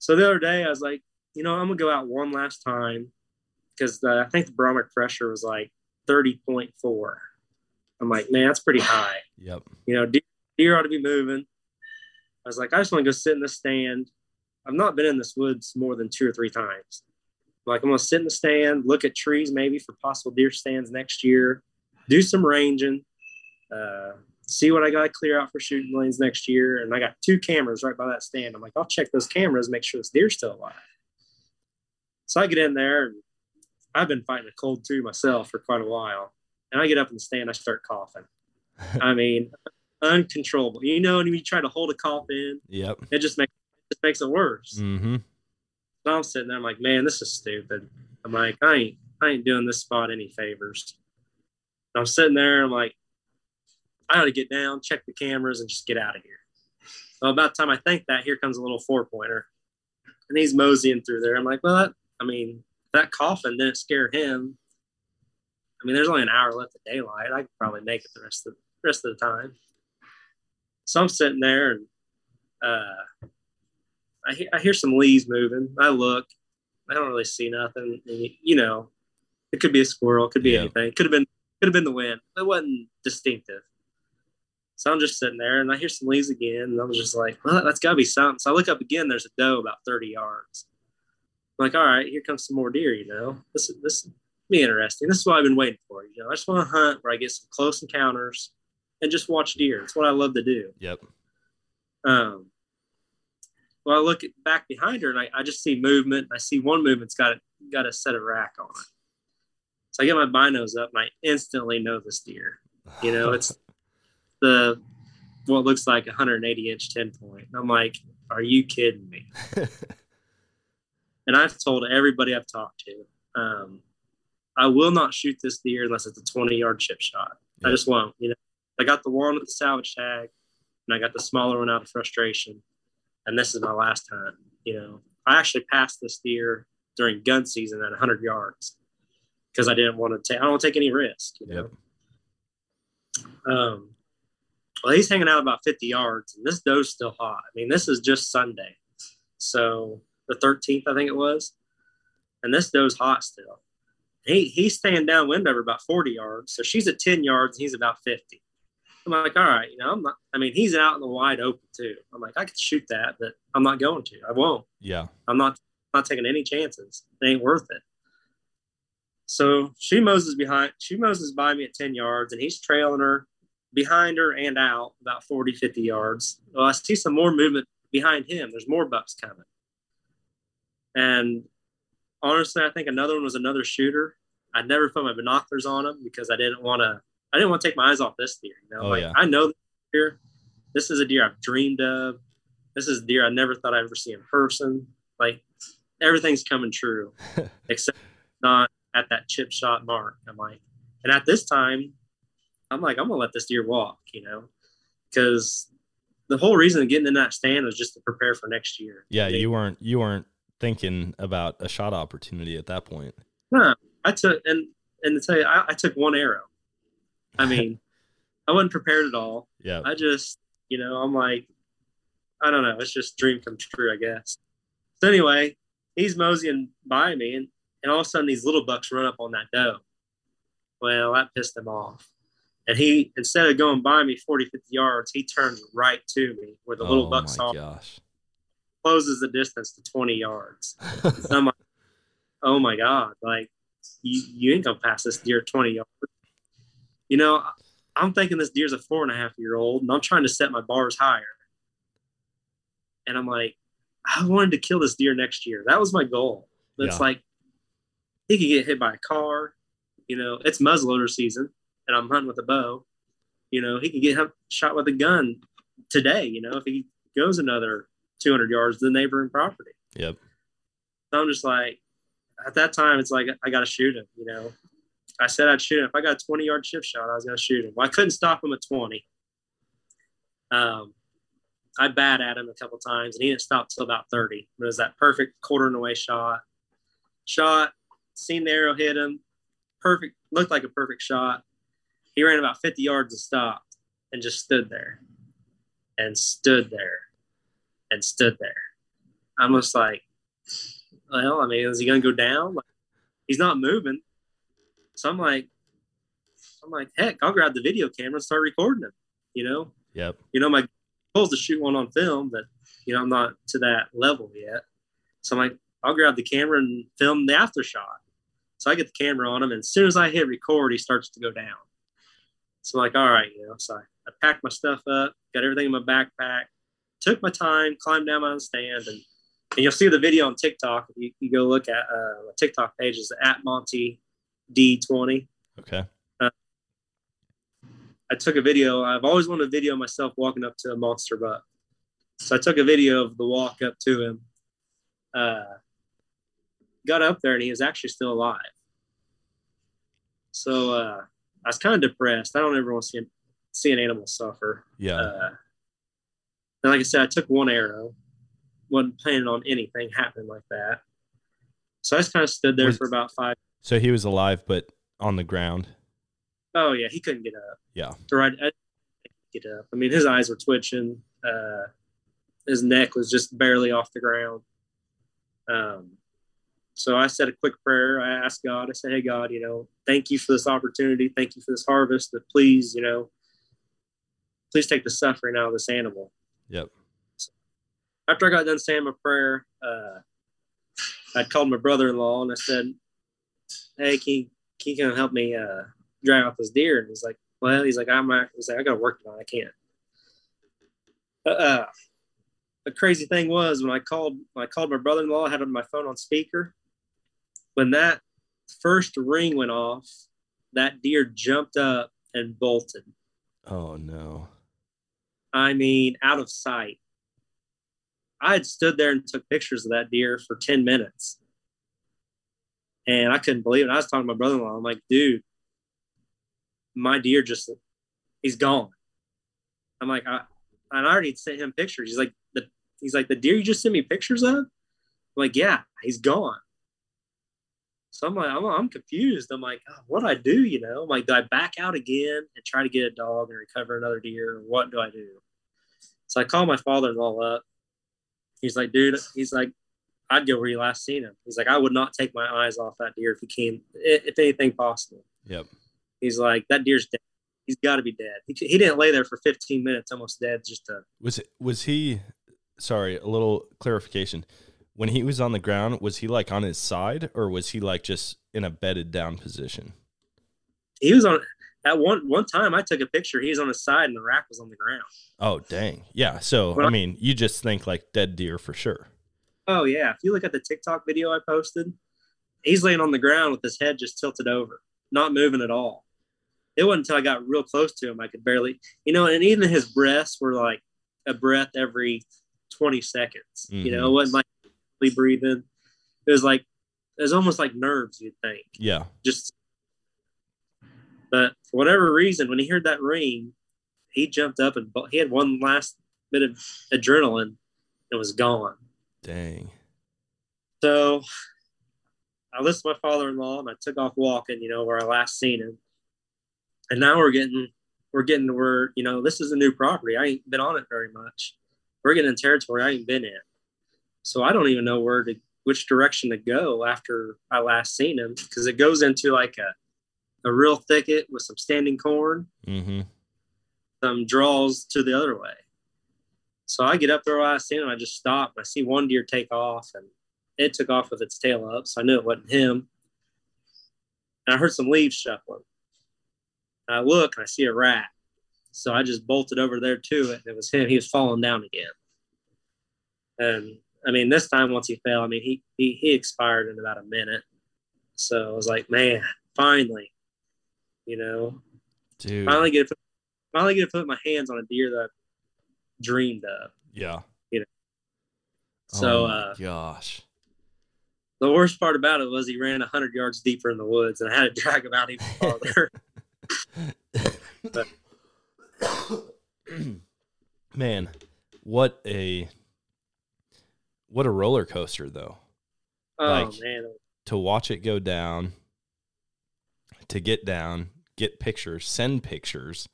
So the other day, I was like, you know, I'm gonna go out one last time because I think the barometric pressure was like 30.4. I'm like, man, that's pretty high. Yep. You know, deer, deer ought to be moving. I was like, I just want to go sit in the stand. I've not been in this woods more than two or three times. Like, I'm gonna sit in the stand, look at trees maybe for possible deer stands next year, do some ranging, uh, see what I got to clear out for shooting lanes next year. And I got two cameras right by that stand. I'm like, I'll check those cameras, make sure this deer's still alive. So I get in there and I've been fighting a cold too myself for quite a while. And I get up in the stand, I start coughing. I mean, uncontrollable. You know, and you try to hold a cough in, Yep. it just makes it just makes it worse. Mm-hmm. So I'm sitting there, I'm like, man, this is stupid. I'm like, I ain't I ain't doing this spot any favors. And I'm sitting there, I'm like, I ought to get down, check the cameras, and just get out of here. So about the time I think that, here comes a little four pointer. And he's moseying through there. I'm like, well, that, I mean, that coffin didn't scare him. I mean, there's only an hour left of daylight. I could probably make it the rest of the rest of the time. So I'm sitting there and uh, I, he- I hear some leaves moving. I look, I don't really see nothing. And, you know, it could be a squirrel, it could be Yeah. anything. It could have been could have been the wind. It wasn't distinctive. So I'm just sitting there and I hear some leaves again. And I was just like, well, that's got to be something. So I look up again. There's a doe about 30 yards. I'm like, all right, here comes some more deer, you know. This is this be interesting. This is what I've been waiting for. You know, I just want to hunt where I get some close encounters and just watch deer. It's what I love to do. Yep. Um, well, I look at, back behind her and I, I just see movement. I see one movement's got a, got a set of rack on it. So I get my binos up and I instantly know this deer. You know, it's the what looks like a 180 inch 10 point. And I'm like, are you kidding me? and I've told everybody I've talked to, um, I will not shoot this deer unless it's a 20 yard chip shot. I just won't. You know, I got the one with the salvage tag, and I got the smaller one out of frustration, and this is my last time. You know, I actually passed this deer during gun season at 100 yards because I didn't want to take. I don't take any risk. You know. Um, well, he's hanging out about 50 yards, and this doe's still hot. I mean, this is just Sunday, so the 13th, I think it was, and this doe's hot still. He he's staying downwind of her about 40 yards, so she's at 10 yards, and he's about 50. I'm like, all right, you know, I'm not. I mean, he's out in the wide open too. I'm like, I could shoot that, but I'm not going to. I won't. Yeah. I'm not not taking any chances. It ain't worth it. So she moses behind she moses by me at 10 yards and he's trailing her behind her and out about 40, 50 yards. Well, I see some more movement behind him. There's more bucks coming. And honestly, I think another one was another shooter. I never put my binoculars on him because I didn't want to I didn't want to take my eyes off this deer. You know, Oh, like yeah. I know this deer. This is a deer I've dreamed of. This is a deer I never thought I'd ever see in person. Like everything's coming true, except not at that chip shot mark. I'm like, and at this time, I'm like, I'm gonna let this deer walk, you know, because the whole reason of getting in that stand was just to prepare for next year. Yeah. I mean, You weren't you weren't thinking about a shot opportunity at that point. No, I took and and to tell you, I, I took one arrow. I mean, I wasn't prepared at all. Yeah. I just, you know, I'm like, I don't know. It's just dream come true, I guess. So anyway, he's moseying by me, and, and all of a sudden these little bucks run up on that doe. Well, that pissed him off. And he, instead of going by me 40, 50 yards, he turns right to me where the little oh buck saw gosh. closes the distance to 20 yards. And I'm like, oh my God, like you, you ain't gonna pass this deer 20 yards. You know, I'm thinking this deer's a four and a half year old, and I'm trying to set my bars higher. And I'm like, I wanted to kill this deer next year. That was my goal. It's Yeah. like he could get hit by a car. You know, it's muzzleloader season, and I'm hunting with a bow. You know, he could get shot with a gun today. You know, if he goes another 200 yards to the neighboring property. Yep. So I'm just like, at that time, it's like I got to shoot him. You know, I said I'd shoot him. If I got a 20 yard chip shot, I was going to shoot him. Well, I couldn't stop him at 20. Um, I bat at him a couple times, and he didn't stop till about 30. It was that perfect quartering away shot. Shot, seen the arrow hit him. Perfect, looked like a perfect shot. He ran about 50 yards and stopped and just stood there and stood there and stood there. I'm just like, well, I mean, is he going to go down? Like, he's not moving. So I'm like, I'm like, heck, I'll grab the video camera and start recording him. You know, Yep. you know, my goal is to shoot one on film, but you know, I'm not to that level yet. So I'm like, I'll grab the camera and film the after shot. So I get the camera on him, and as soon as I hit record, he starts to go down. So I'm like, all right, you know, so I, packed my stuff up, got everything in my backpack, took my time, climbed down my stand, and, and you'll see the video on TikTok. If you, you go look at uh, my TikTok page is at Monty D20. Okay. I took a video. I've always wanted a video of myself walking up to a monster buck. So I took a video of the walk up to him. Uh, got up there and he was actually still alive. So uh, I was kind of depressed. I don't ever want to see, see an animal suffer. Yeah. Uh, and like I said, I took one arrow. wasn't planning on anything happening like that. So I just kind of stood there Was- for about five. so he was alive, but on the ground. Oh yeah, he couldn't get up. Yeah. Or I, I get up. I mean, his eyes were twitching. Uh, his neck was just barely off the ground. Um, so I said a quick prayer. I asked God. I said, "Hey God, you know, thank you for this opportunity. Thank you for this harvest. But please, you know, please take the suffering out of this animal." Yep. After I got done saying my prayer, uh, I called my brother-in-law and I said, "Hey, can you, can you come help me uh, drag out this deer?" And he's like, "Well, he's like, I'm not, he's like, I got to work tonight. I can't." Uh, Uh, the crazy thing was when I called, when I called my brother-in-law, I had my phone on speaker. When that first ring went off, that deer jumped up and bolted. Oh no. I mean, out of sight. I had stood there and took pictures of that deer for 10 minutes. And I couldn't believe it. I was talking to my brother in law. I'm like, dude, my deer just, he's gone. I'm like, I, and I already sent him pictures. He's like, the, he's like, the deer you just sent me pictures of? I'm like, yeah, he's gone. So I'm like, I'm, I'm confused. I'm like, ah, oh, what do I do? You know, I'm like, do I back out again and try to get a dog and recover another deer? Or what do I do? So I call my father-in-law up. He's like, dude, he's like, I'd go where you last seen him. He's like, I would not take my eyes off that deer if he came, if anything possible. Yep. He's like, that deer's dead. He's got to be dead. He, he didn't lay there for 15 minutes, almost dead, just to Was it was he sorry, a little clarification. When he was on the ground, was he like on his side or was he like just in a bedded down position? he was on at one one time I took a picture. He was on his side and the rack was on the ground. Oh dang. Yeah. So I mean, you just think like dead deer for sure. Oh yeah. If you look at the TikTok video I posted, he's laying on the ground with his head just tilted over, not moving at all. It wasn't until I got real close to him I could barely you know, and even his breaths were like a breath every 20 seconds. You know, it wasn't mm-hmm. like really breathing. It was like it was almost like nerves, you'd think. Yeah. just but for whatever reason when he heard that ring he jumped up and he had one last bit of adrenaline and was gone Dang. so i listened to my father-in-law and i took off walking you know where i last seen him and now we're getting we're getting to where you know this is a new property i ain't been on it very much we're getting in territory i ain't been in so i don't even know where to which direction to go after i last seen him because it goes into like a a real thicket with some standing corn Mm-hmm. some draws to the other way. So I get up there where I seen him. I just stop. I see one deer take off, and it took off with its tail up. So I knew it wasn't him. And I heard some leaves shuffling. And I look and I see a rat. So I just bolted over there to it, and it was him. He was falling down again. And I mean, this time once he fell, I mean, he he, he expired in about a minute. So I was like, man, finally, you know, Dude. finally get to, finally get to put my hands on a deer that I dreamed of. yeah. So oh my uh, gosh. the worst part about it was he ran a hundred yards deeper in the woods, and I had to drag him out even farther. Man, what a what a roller coaster though. oh Like- man, To watch it go down, to get down, get pictures, send pictures.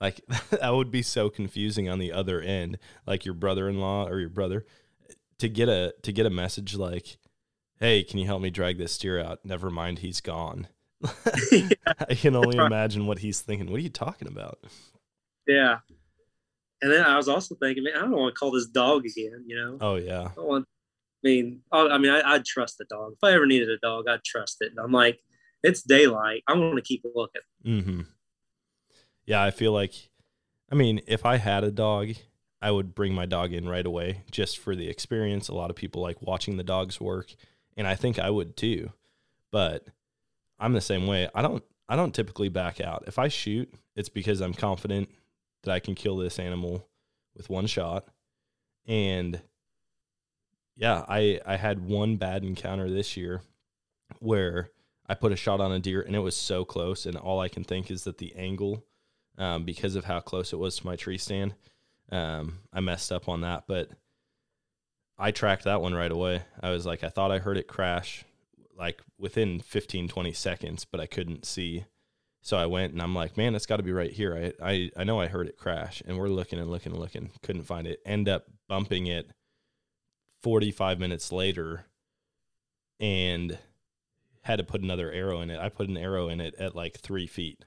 Like that would be so confusing on the other end, like your brother-in-law or your brother to get a to get a message like, "Hey, can you help me drag this steer out?" Never mind, he's gone. I can only imagine what he's thinking. What are you talking about? yeah. And then I was also thinking, man, I don't want to call this dog again. You know, Oh yeah. I want. I mean, oh, I mean, I, I'd trust the dog. If I ever needed a dog, I'd trust it. And I'm like, it's daylight. I want to keep looking. Mm-hmm. Yeah, I feel like, I mean, if I had a dog, I would bring my dog in right away just for the experience. A lot of people like watching the dogs work, and I think I would too. But I'm the same way. I don't. I don't typically back out. If I shoot, it's because I'm confident that I can kill this animal with one shot. And yeah, I I had one bad encounter this year where I put a shot on a deer and it was so close, and all I can think is that the angle, um, because of how close it was to my tree stand, um, I messed up on that. But I tracked that one right away. I was like, I thought I heard it crash like within 15, 20 seconds, but I couldn't see. So I went and I'm like, man, it's got to be right here. I, I I know I heard it crash, and we're looking and looking and looking, couldn't find it. End up bumping it 45 minutes later, and had to put another arrow in it. I put an arrow in it at like three feet.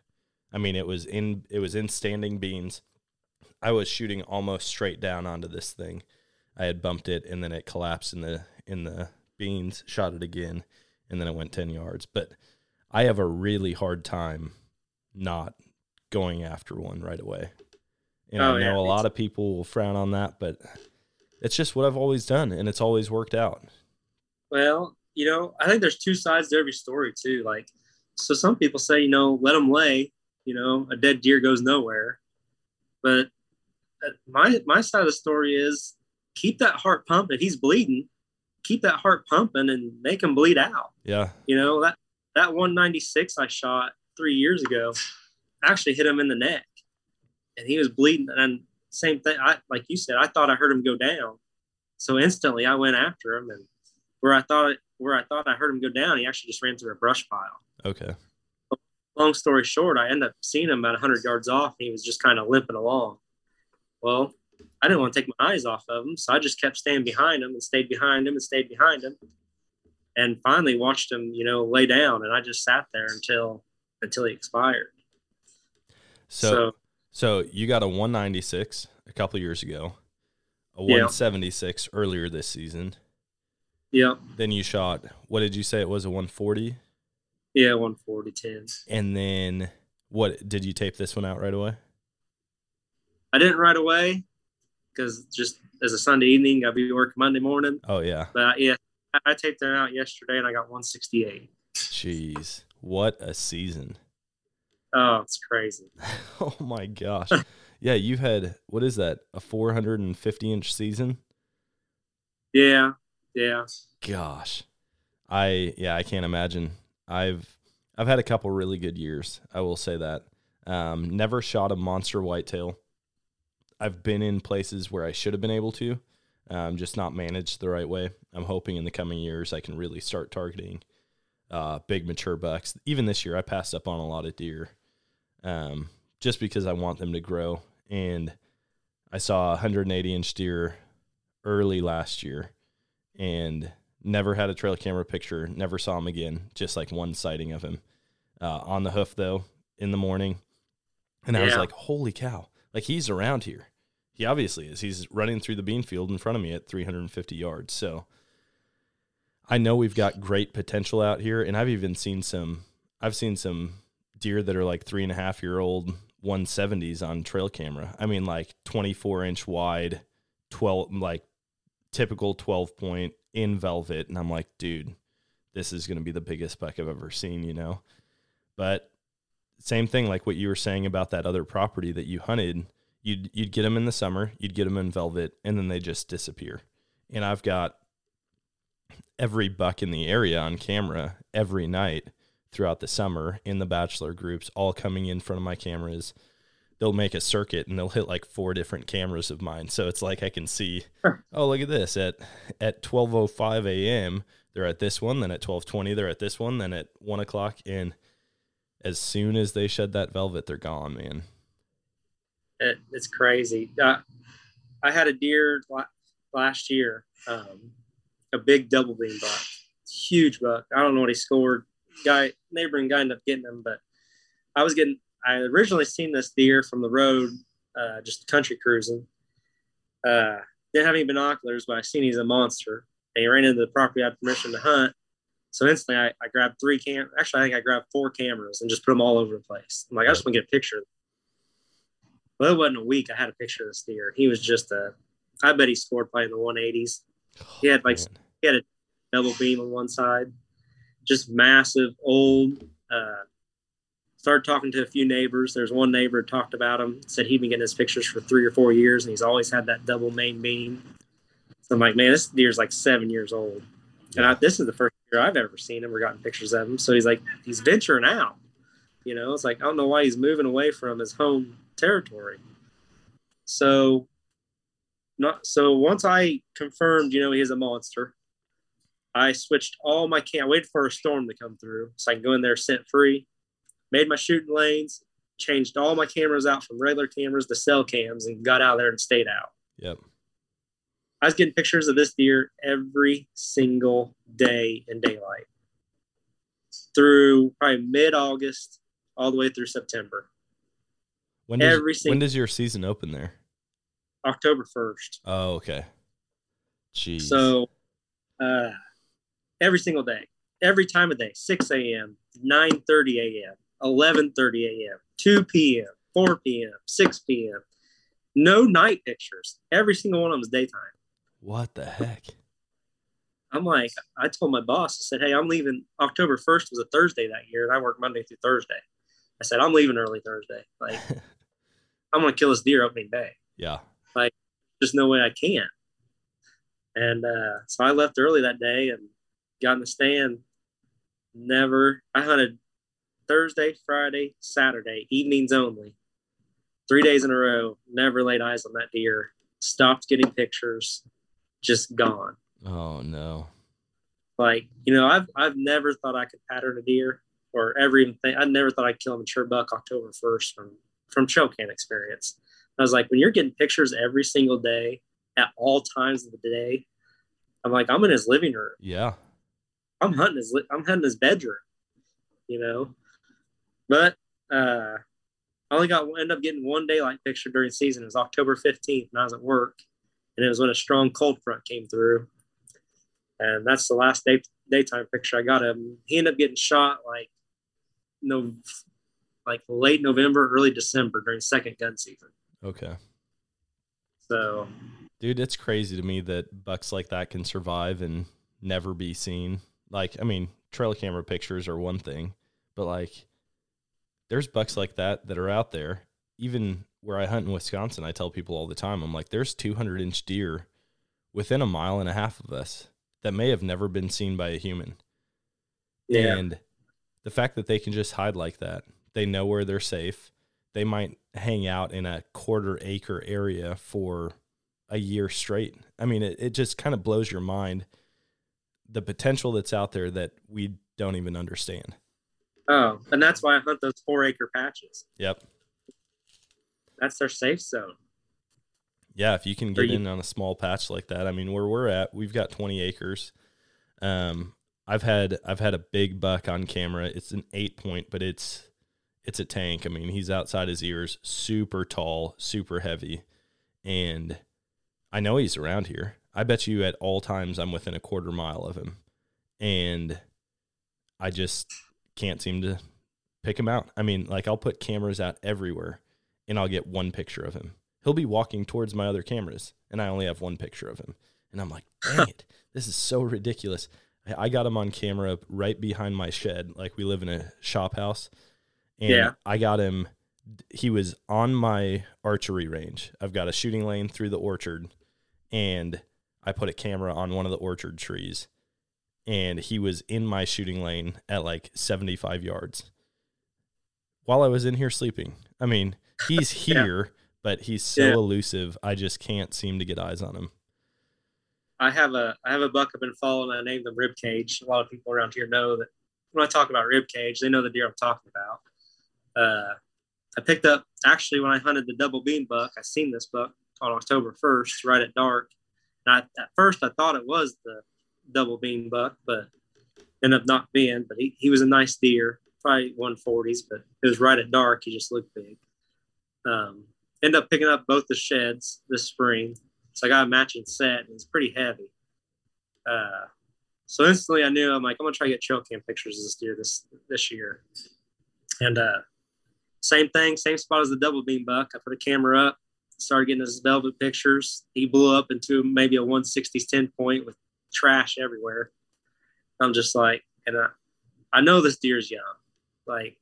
I mean, it was in it was in standing beans. I was shooting almost straight down onto this thing. I had bumped it, and then it collapsed in the in the beans. Shot it again, and then it went ten yards. But I have a really hard time not going after one right away. And Oh, I know yeah, a lot of people will frown on that, but it's just what I've always done, and it's always worked out. Well, you know, I think there's two sides to every story too. Like, so some people say, you know, let them lay. You know, a dead deer goes nowhere. But uh, my my side of the story is keep that heart pumping. He's bleeding, keep that heart pumping and make him bleed out. Yeah, You know that that 196 I shot three years ago I actually hit him in the neck, and he was bleeding. And same thing, I like you said, I thought I heard him go down, so instantly I went after him, and where I thought where I thought I heard him go down, he actually just ran through a brush pile. okay. Long story short, I ended up seeing him about 100 yards off, and he was just kind of limping along. Well, I didn't want to take my eyes off of him, so I just kept staying behind him and stayed behind him and stayed behind him, and finally watched him, you know, lay down, and I just sat there until until he expired. So, so you got a 196 a couple years ago, a Yeah. 176 earlier this season. yeah, Then you shot. What did you say it was a 140? yeah, 140, 10. And then what did you tape this one out right away? I didn't right away because just as a Sunday evening, I'd be working Monday morning. Oh yeah. But yeah, I, I taped it out yesterday, and I got 168. Jeez, what a season! Oh, it's crazy. Oh my gosh. yeah, you've had what is that? A 450 inch season? Yeah, yeah. Gosh, I yeah, I can't imagine. I've I've had a couple really good years. I will say that. Um, never shot a monster whitetail. I've been in places where I should have been able to, um, just not managed the right way. I'm hoping in the coming years I can really start targeting uh, big mature bucks. Even this year, I passed up on a lot of deer, um, just because I want them to grow. And I saw a 180 inch deer early last year, and never had a trail camera picture. Never saw him again. Just like one sighting of him uh, on the hoof though in the morning, and I was like, "Holy cow!" Like he's around here. He obviously is. He's running through the bean field in front of me at 350 yards. So I know we've got great potential out here, and I've even seen some. I've seen some deer that are like three and a half year old 170s on trail camera. I mean, like 24 inch wide, 12 like typical 12 point in velvet, and I'm like, dude, this is going to be the biggest buck I've ever seen, you know. But same thing, like what you were saying about that other property that you hunted. You'd you'd get them in the summer, you'd get them in velvet, and then they just disappear. and I've got every buck in the area on camera every night throughout the summer in the bachelor groups, all coming in front of my cameras. They'll make a circuit and they'll hit like four different cameras of mine. So it's like I can see, oh look at this at at twelve oh five a.m. They're at this one, then at twelve twenty they're at this one, then at one o'clock, and as soon as they shed that velvet, they're gone, man. It, it's crazy. Uh, I had a deer last year, um, a big double beam buck, huge buck. I don't know what he scored. Guy, neighboring guy ended up getting him, but I was getting. I originally seen this deer from the road, uh, just country cruising. Uh, didn't have any binoculars, but I seen he's a monster. And he ran into the property I had permission to hunt. So instantly, I, I grabbed three cam. Actually, I think I grabbed four cameras and just put them all over the place. I'm like, I just want to get a picture. Well, it wasn't a week. I had a picture of this deer. He was just a. I bet he scored probably in the 180s. He had like Man. He had a double beam on one side, just massive, old. Uh, started talking to a few neighbors. There's one neighbor talked about him, said he'd been getting his pictures for three or four years, and he's always had that double main beam. So I'm like, man, this deer's like seven years old, and I, this is the first year I've ever seen him or gotten pictures of him. So he's like, he's venturing out. You know, it's like I don't know why he's moving away from his home territory. So not so once I confirmed, you know, he's a monster, I switched all my cam. I waited for a storm to come through so I can go in there scent free. Made my shooting lanes, changed all my cameras out from regular cameras to cell cams, and got out there and stayed out. Yep. I was getting pictures of this deer every single day in daylight through probably mid August all the way through September. When does, every single, when does your season open there? October 1st. Oh, okay. Jeez. So uh, every single day, every time of day, 6 a.m., 9 30 a.m., 11 30 a.m., 2 p.m., 4 p.m., 6 p.m. No night pictures. Every single one of them is daytime. What the heck? I'm like, I told my boss, I said, hey, I'm leaving. October 1st was a Thursday that year, and I work Monday through Thursday. I said, I'm leaving early Thursday. Like, I'm going to kill this deer opening day. Yeah. Like, there's no way I can. And uh, so I left early that day and got in the stand. Never, I hunted Thursday, Friday, Saturday, evenings only, three days in a row. Never laid eyes on that deer. Stopped getting pictures, just gone. Oh no! Like you know, I've I've never thought I could pattern a deer or ever even think I never thought I'd kill a mature buck October first from from trail cam experience. I was like, when you're getting pictures every single day at all times of the day, I'm like, I'm in his living room. Yeah. I'm hunting his I'm hunting his bedroom, you know. But uh I only got end up getting one daylight picture during season. It was October 15th, and I was at work, and it was when a strong cold front came through, and that's the last day daytime picture I got him. He ended up getting shot like no, like late November, early December during second gun season. Okay. So, dude, it's crazy to me that bucks like that can survive and never be seen. Like, I mean, trail camera pictures are one thing, but like, there's bucks like that that are out there. Even where I hunt in Wisconsin, I tell people all the time, I'm like, there's 200 inch deer within a mile and a half of us that may have never been seen by a human. Yeah. And the fact that they can just hide like that, they know where they're safe. They might hang out in a quarter acre area for a year straight. I mean, it, it just kind of blows your mind the potential that's out there that we don't even understand. Oh, and that's why I hunt those four acre patches. Yep. That's their safe zone. Yeah, if you can get you, in on a small patch like that, I mean, where we're at, we've got 20 acres. Um, I've had I've had a big buck on camera. It's an eight point, but it's it's a tank. I mean, he's outside his ears, super tall, super heavy, and I know he's around here. I bet you at all times I'm within a quarter mile of him, and I just can't seem to pick him out. I mean, like I'll put cameras out everywhere, and I'll get one picture of him. He'll be walking towards my other cameras, and I only have one picture of him, and I'm like, dang it, this is so ridiculous. I got him on camera right behind my shed. Like we live in a shop house. And yeah. I got him he was on my archery range. I've got a shooting lane through the orchard and I put a camera on one of the orchard trees and he was in my shooting lane at like 75 yards while I was in here sleeping. I mean, he's Yeah. here, but he's so Yeah. elusive. I just can't seem to get eyes on him. I have a I have a buck I've been following. I named them Ribcage. A lot of people around here know that when I talk about Ribcage, they know the deer I'm talking about. Uh, I picked up actually when I hunted the double beam buck. I seen this buck on October 1st, right at dark. I, at first, I thought it was the double beam buck, but ended up not being. But he, he was a nice deer, probably 140s, but it was right at dark. He just looked big. Um, end up picking up both the sheds this spring. So I got a matching set and it's pretty heavy. Uh, so instantly I knew I'm like, I'm gonna try to get trail cam pictures of this deer this this year. And uh same thing, same spot as the double beam buck. I put a camera up, started getting his velvet pictures. He blew up into maybe a 160s 10 point with trash everywhere. I'm just like, and I, I know this deer's young, like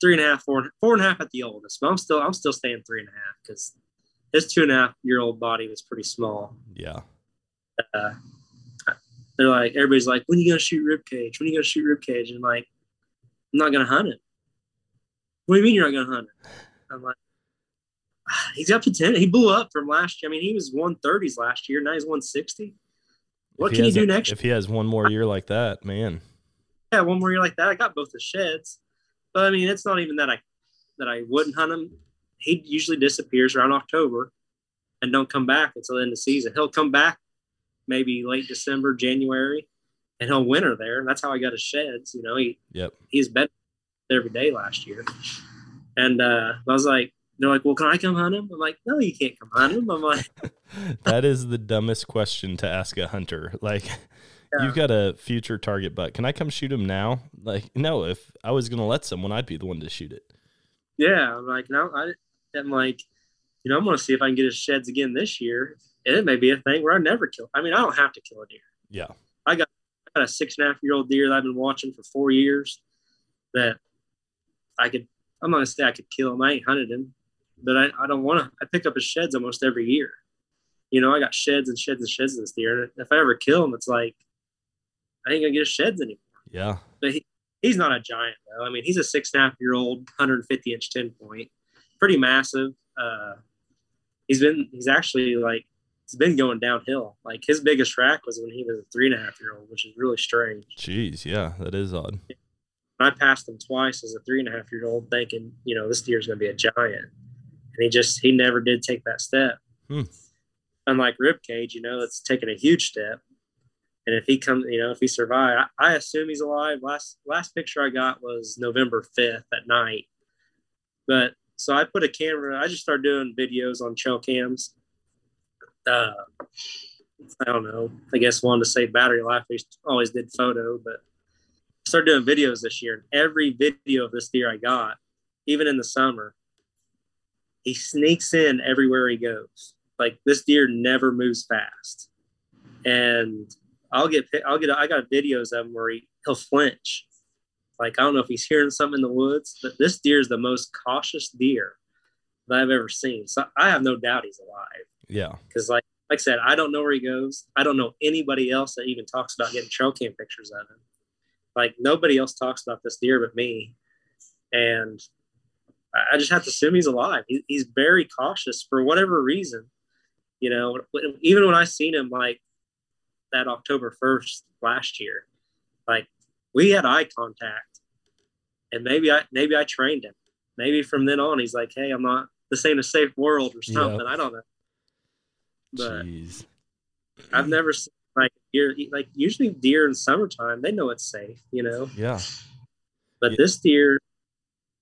three and a half, four, four and a half at the oldest, but I'm still, I'm still staying three and a half because his two and a half year old body was pretty small. Yeah. Uh, they're like, everybody's like, when are you gonna shoot rib cage? When are you gonna shoot rib cage? And like, I'm not gonna hunt it. What do you mean you're not gonna hunt it? I'm like, "Ah, he's got potential. He blew up from last year. I mean, he was 130s last year. Now he's 160. What If can he do a- next If he has one more year like that, man. yeah, one more year like that. I got both the sheds, but I mean, it's not even that I that I wouldn't hunt him. He usually disappears around October and don't come back until the end of the season. He'll come back maybe late December, January, and he'll winter there. And that's how I got his sheds. You know, he Yep. he's been every day last year. And uh, I was like, they're like, well, can I come hunt him? I'm like, no, you can't come hunt him. I'm like, that is the dumbest question to ask a hunter. Like, Yeah. you've got a future target buck. Can I come shoot him now? Like, no. If I was gonna let someone, I'd be the one to shoot it. yeah. I'm like, no, I, I'm like, you know, I'm going to see if I can get his sheds again this year. And it may be a thing where I never kill. I mean, I don't have to kill a deer. Yeah. I got a six and a half year old deer that I've been watching for four years that I could, I'm not gonna say I could kill him. I ain't hunted him, but I, I don't want to. I pick up his sheds almost every year. You know, I got sheds and sheds and sheds of this deer. And if I ever kill him, it's like, I ain't gonna get his sheds anymore. Yeah. But he, he's not a giant though. I mean, he's a six and a half year old, 150 inch 10 point, pretty massive. Uh, he's been, he's actually like, he's been going downhill. Like his biggest rack was when he was a three and a half year old, which is really strange. Jeez. Yeah. That is odd. I passed him twice as a three and a half year old, thinking, you know, this deer's going to be a giant. And he just, he never did take that step. Hmm. Unlike Ribcage, you know, that's taken a huge step. And if he comes, you know, if he survived, I, I assume he's alive. Last last picture I got was November 5th at night. But so I put a camera, I just started doing videos on trail cams. Uh, I don't know. I guess wanted to save battery life. We always did photo, but started doing videos this year. And every video of this deer I got, even in the summer, he sneaks in everywhere he goes. Like this deer never moves fast. And I'll get, I'll get, I got videos of him where he, he'll flinch. Like, I don't know if he's hearing something in the woods, but this deer is the most cautious deer that I've ever seen. So I have no doubt he's alive Yeah. because like like I said, I don't know where he goes. I don't know anybody else that even talks about getting trail cam pictures of him. Like nobody else talks about this deer but me, and I just have to assume he's alive. He, he's very cautious for whatever reason. You know, even when I seen him like that October first last year, like we had eye contact, and maybe I maybe I trained him. Maybe from then on he's like, hey, I'm not. This ain't a safe world or something. Yeah. I don't know. But Jeez. I've never seen like deer like usually deer in summertime they know it's safe, you know. Yeah. But Yeah. this deer,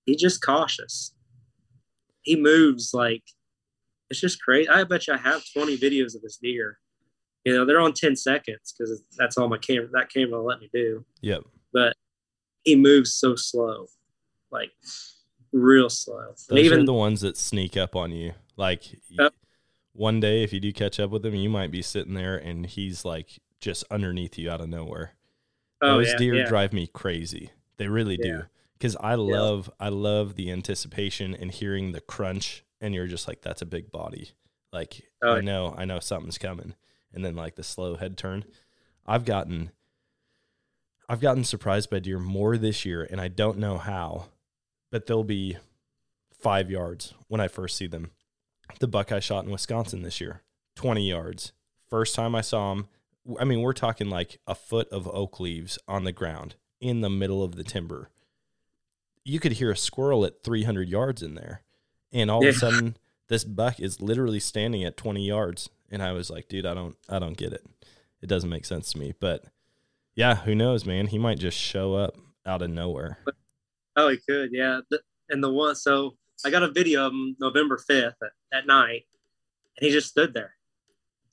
he's just cautious. He moves like it's just crazy. I bet you I have 20 videos of this deer. You know, they're on 10 seconds because that's all my camera that camera will let me do. Yep. But he moves so slow, like real slow. Those And are even the ones that sneak up on you. Like Yep. one day, if you do catch up with him, you might be sitting there and he's like just underneath you out of nowhere. oh Those yeah, deer yeah. drive me crazy. They really do. Because I love, I love the anticipation and hearing the crunch, and you're just like, that's a big body. Like Oh, I know, I know something's coming. and then like the slow head turn. I've gotten I've gotten surprised by deer more this year and I don't know how, but they'll be 5 yards when I first see them. The buck I shot in Wisconsin this year, 20 yards. First time I saw him, I mean, we're talking like a foot of oak leaves on the ground in the middle of the timber. You could hear a squirrel at 300 yards in there. And all Yeah. of a sudden, this buck is literally standing at 20 yards. And I was like, dude, I don't, I don't get it. It doesn't make sense to me. But yeah, who knows, man? He might just show up out of nowhere. Oh, he could, yeah. And the one, so I got a video of him November 5th at, at night, and he just stood there.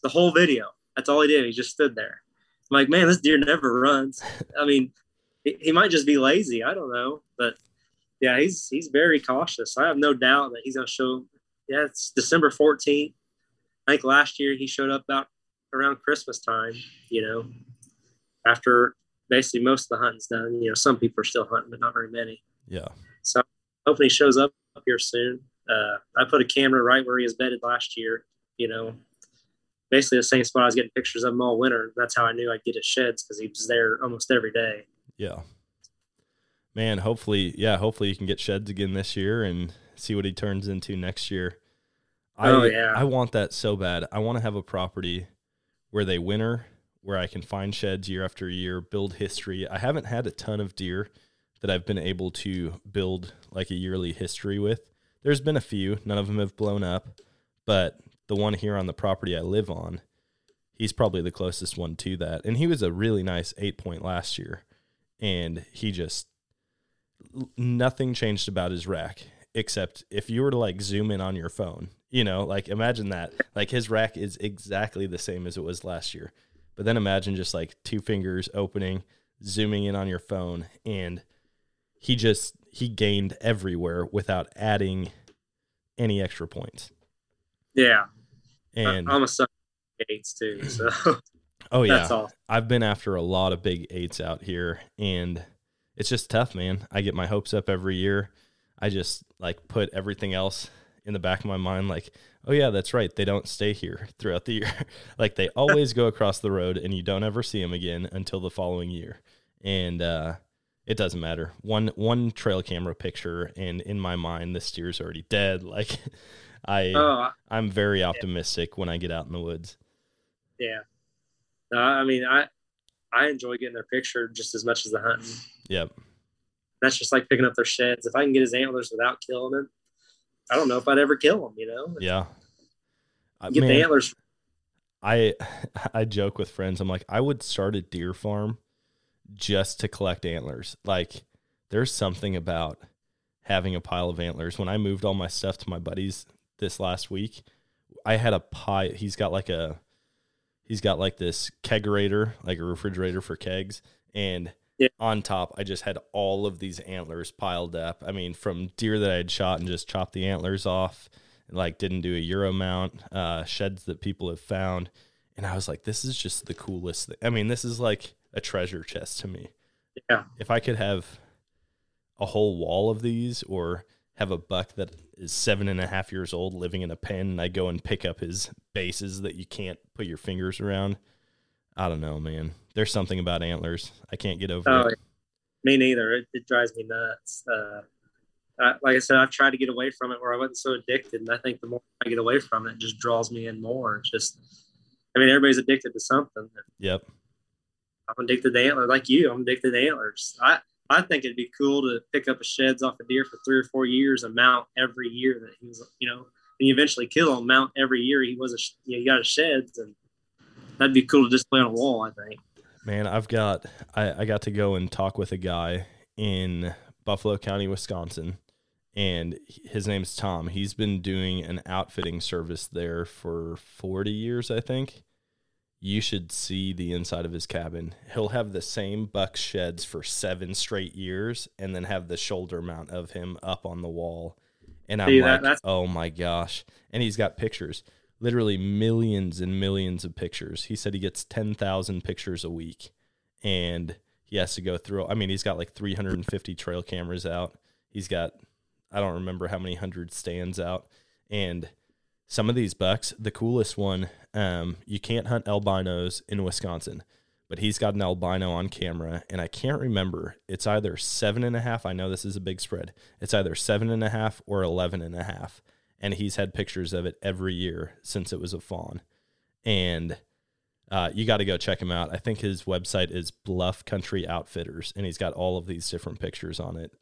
The whole video. That's all he did. He just stood there. I'm like, man, this deer never runs. I mean, he, he might just be lazy. I don't know. But yeah, he's he's very cautious. I have no doubt that he's going to show. Yeah, it's December 14th. I think last year he showed up about around Christmas time, you know, after basically most of the hunting's done. You know, some people are still hunting, but not very many. Yeah. So hoping he shows up up here soon. Uh, I put a camera right where he was bedded last year. You know, basically the same spot I was getting pictures of him all winter. That's how I knew I'd get his sheds because he was there almost every day. Yeah. Man, hopefully, yeah, hopefully you can get sheds again this year and see what he turns into next year. I, Oh, yeah. I want that so bad. I want to have a property where they winter, where I can find sheds year after year, build history. I haven't had a ton of deer that I've been able to build like a yearly history with. There's been a few, none of them have blown up, but the one here on the property I live on, he's probably the closest one to that. And he was a really nice eight point last year. And he just, nothing changed about his rack except if you were to like zoom in on your phone, you know, like imagine that. Like his rack is exactly the same as it was last year. But then imagine just like two fingers opening, zooming in on your phone, and he just he gained everywhere without adding any extra points. Yeah, And I, am a of eights too, so oh yeah, that's all. I've been after a lot of big eights out here, and it's just tough, man. I get my hopes up every year. I just like put everything else in the back of my mind, like, oh yeah, that's right. They don't stay here throughout the year. like they always go across the road, and you don't ever see them again until the following year. And uh, it doesn't matter. One one trail camera picture, and in my mind, the steer's already dead. Like I Oh, I'm very optimistic when I get out in the woods. yeah. No, I mean, I I enjoy getting their picture just as much as the hunting. Yep. That's just like picking up their sheds. If I can get his antlers without killing him, I don't know if I'd ever kill him. You know, Yeah. I, get man, the antlers. I I joke with friends. I'm like, I would start a deer farm just to collect antlers. Like, there's something about having a pile of antlers. When I moved all my stuff to my buddies this last week, I had a pie. He's got like a he's got like this kegerator, like a refrigerator for kegs, and Yeah. on top, I just had all of these antlers piled up. I mean, from deer that I had shot and just chopped the antlers off, and like didn't do a euro mount, uh, sheds that people have found, and I was like, this is just the coolest. Thing. I mean, this is like a treasure chest to me. Yeah. If I could have a whole wall of these, or have a buck that is seven and a half years old living in a pen, and I go and pick up his bases that you can't put your fingers around. I don't know, man. There's something about antlers. I can't get over Oh, it. me neither. It, it drives me nuts. Uh, I, like I said, I've tried to get away from it where I wasn't so addicted, and I think the more I get away from it, it just draws me in more. It's just, I mean, everybody's addicted to something. Yep. I'm addicted to antlers, like you. I'm addicted to antlers. I I think it'd be cool to pick up a sheds off a deer for three or four years and mount every year that he was, you know, and you eventually kill him. Mount every year he was a, you know, you got a sheds, and that'd be cool to display on a wall. I think. Man, I've got I, I got to go and talk with a guy in Buffalo County, Wisconsin, and his name's Tom. He's been doing an outfitting service there for 40 years, I think. You should see the inside of his cabin. He'll have the same buck sheds for seven straight years and then have the shoulder mount of him up on the wall. And I'm See, like, that's- oh my gosh. And he's got pictures literally millions and millions of pictures. He said he gets 10,000 pictures a week and he has to go through. I mean, he's got like 350 trail cameras out. He's got, I don't remember how many hundred stands out. And some of these bucks, the coolest one, um, you can't hunt albinos in Wisconsin, but he's got an albino on camera, and I can't remember. It's either seven and a half. I know this is a big spread. It's either seven and a half or eleven and a half, and he's had pictures of it every year since it was a fawn, and. Uh, you got to go check him out. I think his website is Bluff Country Outfitters, and he's got all of these different pictures on it.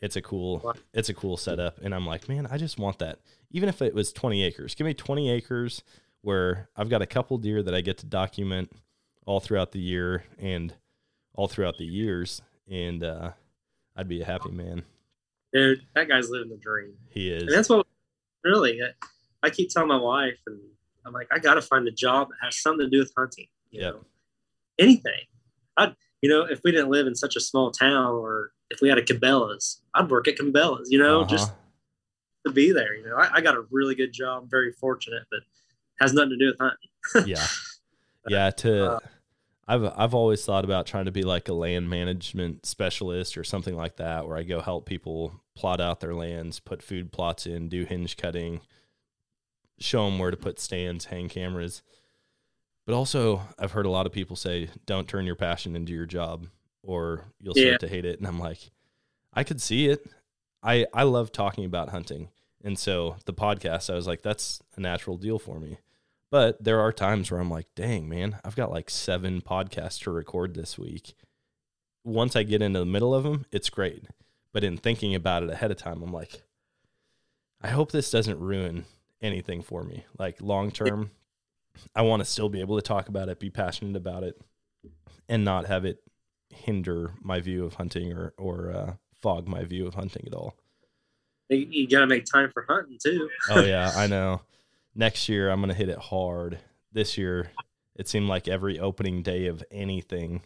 It's a cool, it's a cool setup, and I'm like, man, I just want that. Even if it was 20 acres, give me 20 acres where I've got a couple deer that I get to document all throughout the year and all throughout the years, and uh, I'd be a happy man. Dude, that guy's living the dream. He is. And that's what really I, I keep telling my wife, and I'm like, I got to find a job that has something to do with hunting. You Yep. know, anything. I, you know, if we didn't live in such a small town, or if we had a Cabela's, I'd work at Cabela's. You know, just Uh-huh. to be there. You know, I, I got a really good job, very fortunate, but has nothing to do with hunting. yeah yeah to Uh, i've i've always thought about trying to be like a land management specialist or something like that where i go help people plot out their lands put food plots in do hinge cutting show them where to put stands hang cameras but also i've heard a lot of people say don't turn your passion into your job or you'll start Yeah. to hate it and i'm like i could see it i i love talking about hunting and so the podcast i was like that's a natural deal for me but there are times where I'm like, dang, man, I've got like seven podcasts to record this week. Once I get into the middle of them, it's great. But in thinking about it ahead of time, I'm like, I hope this doesn't ruin anything for me. Like long term, I want to still be able to talk about it, be passionate about it, and not have it hinder my view of hunting or, or uh, fog my view of hunting at all. You, you got to make time for hunting too. Oh yeah, I know. Next year I'm gonna hit it hard. This year, it seemed like every opening day of anything,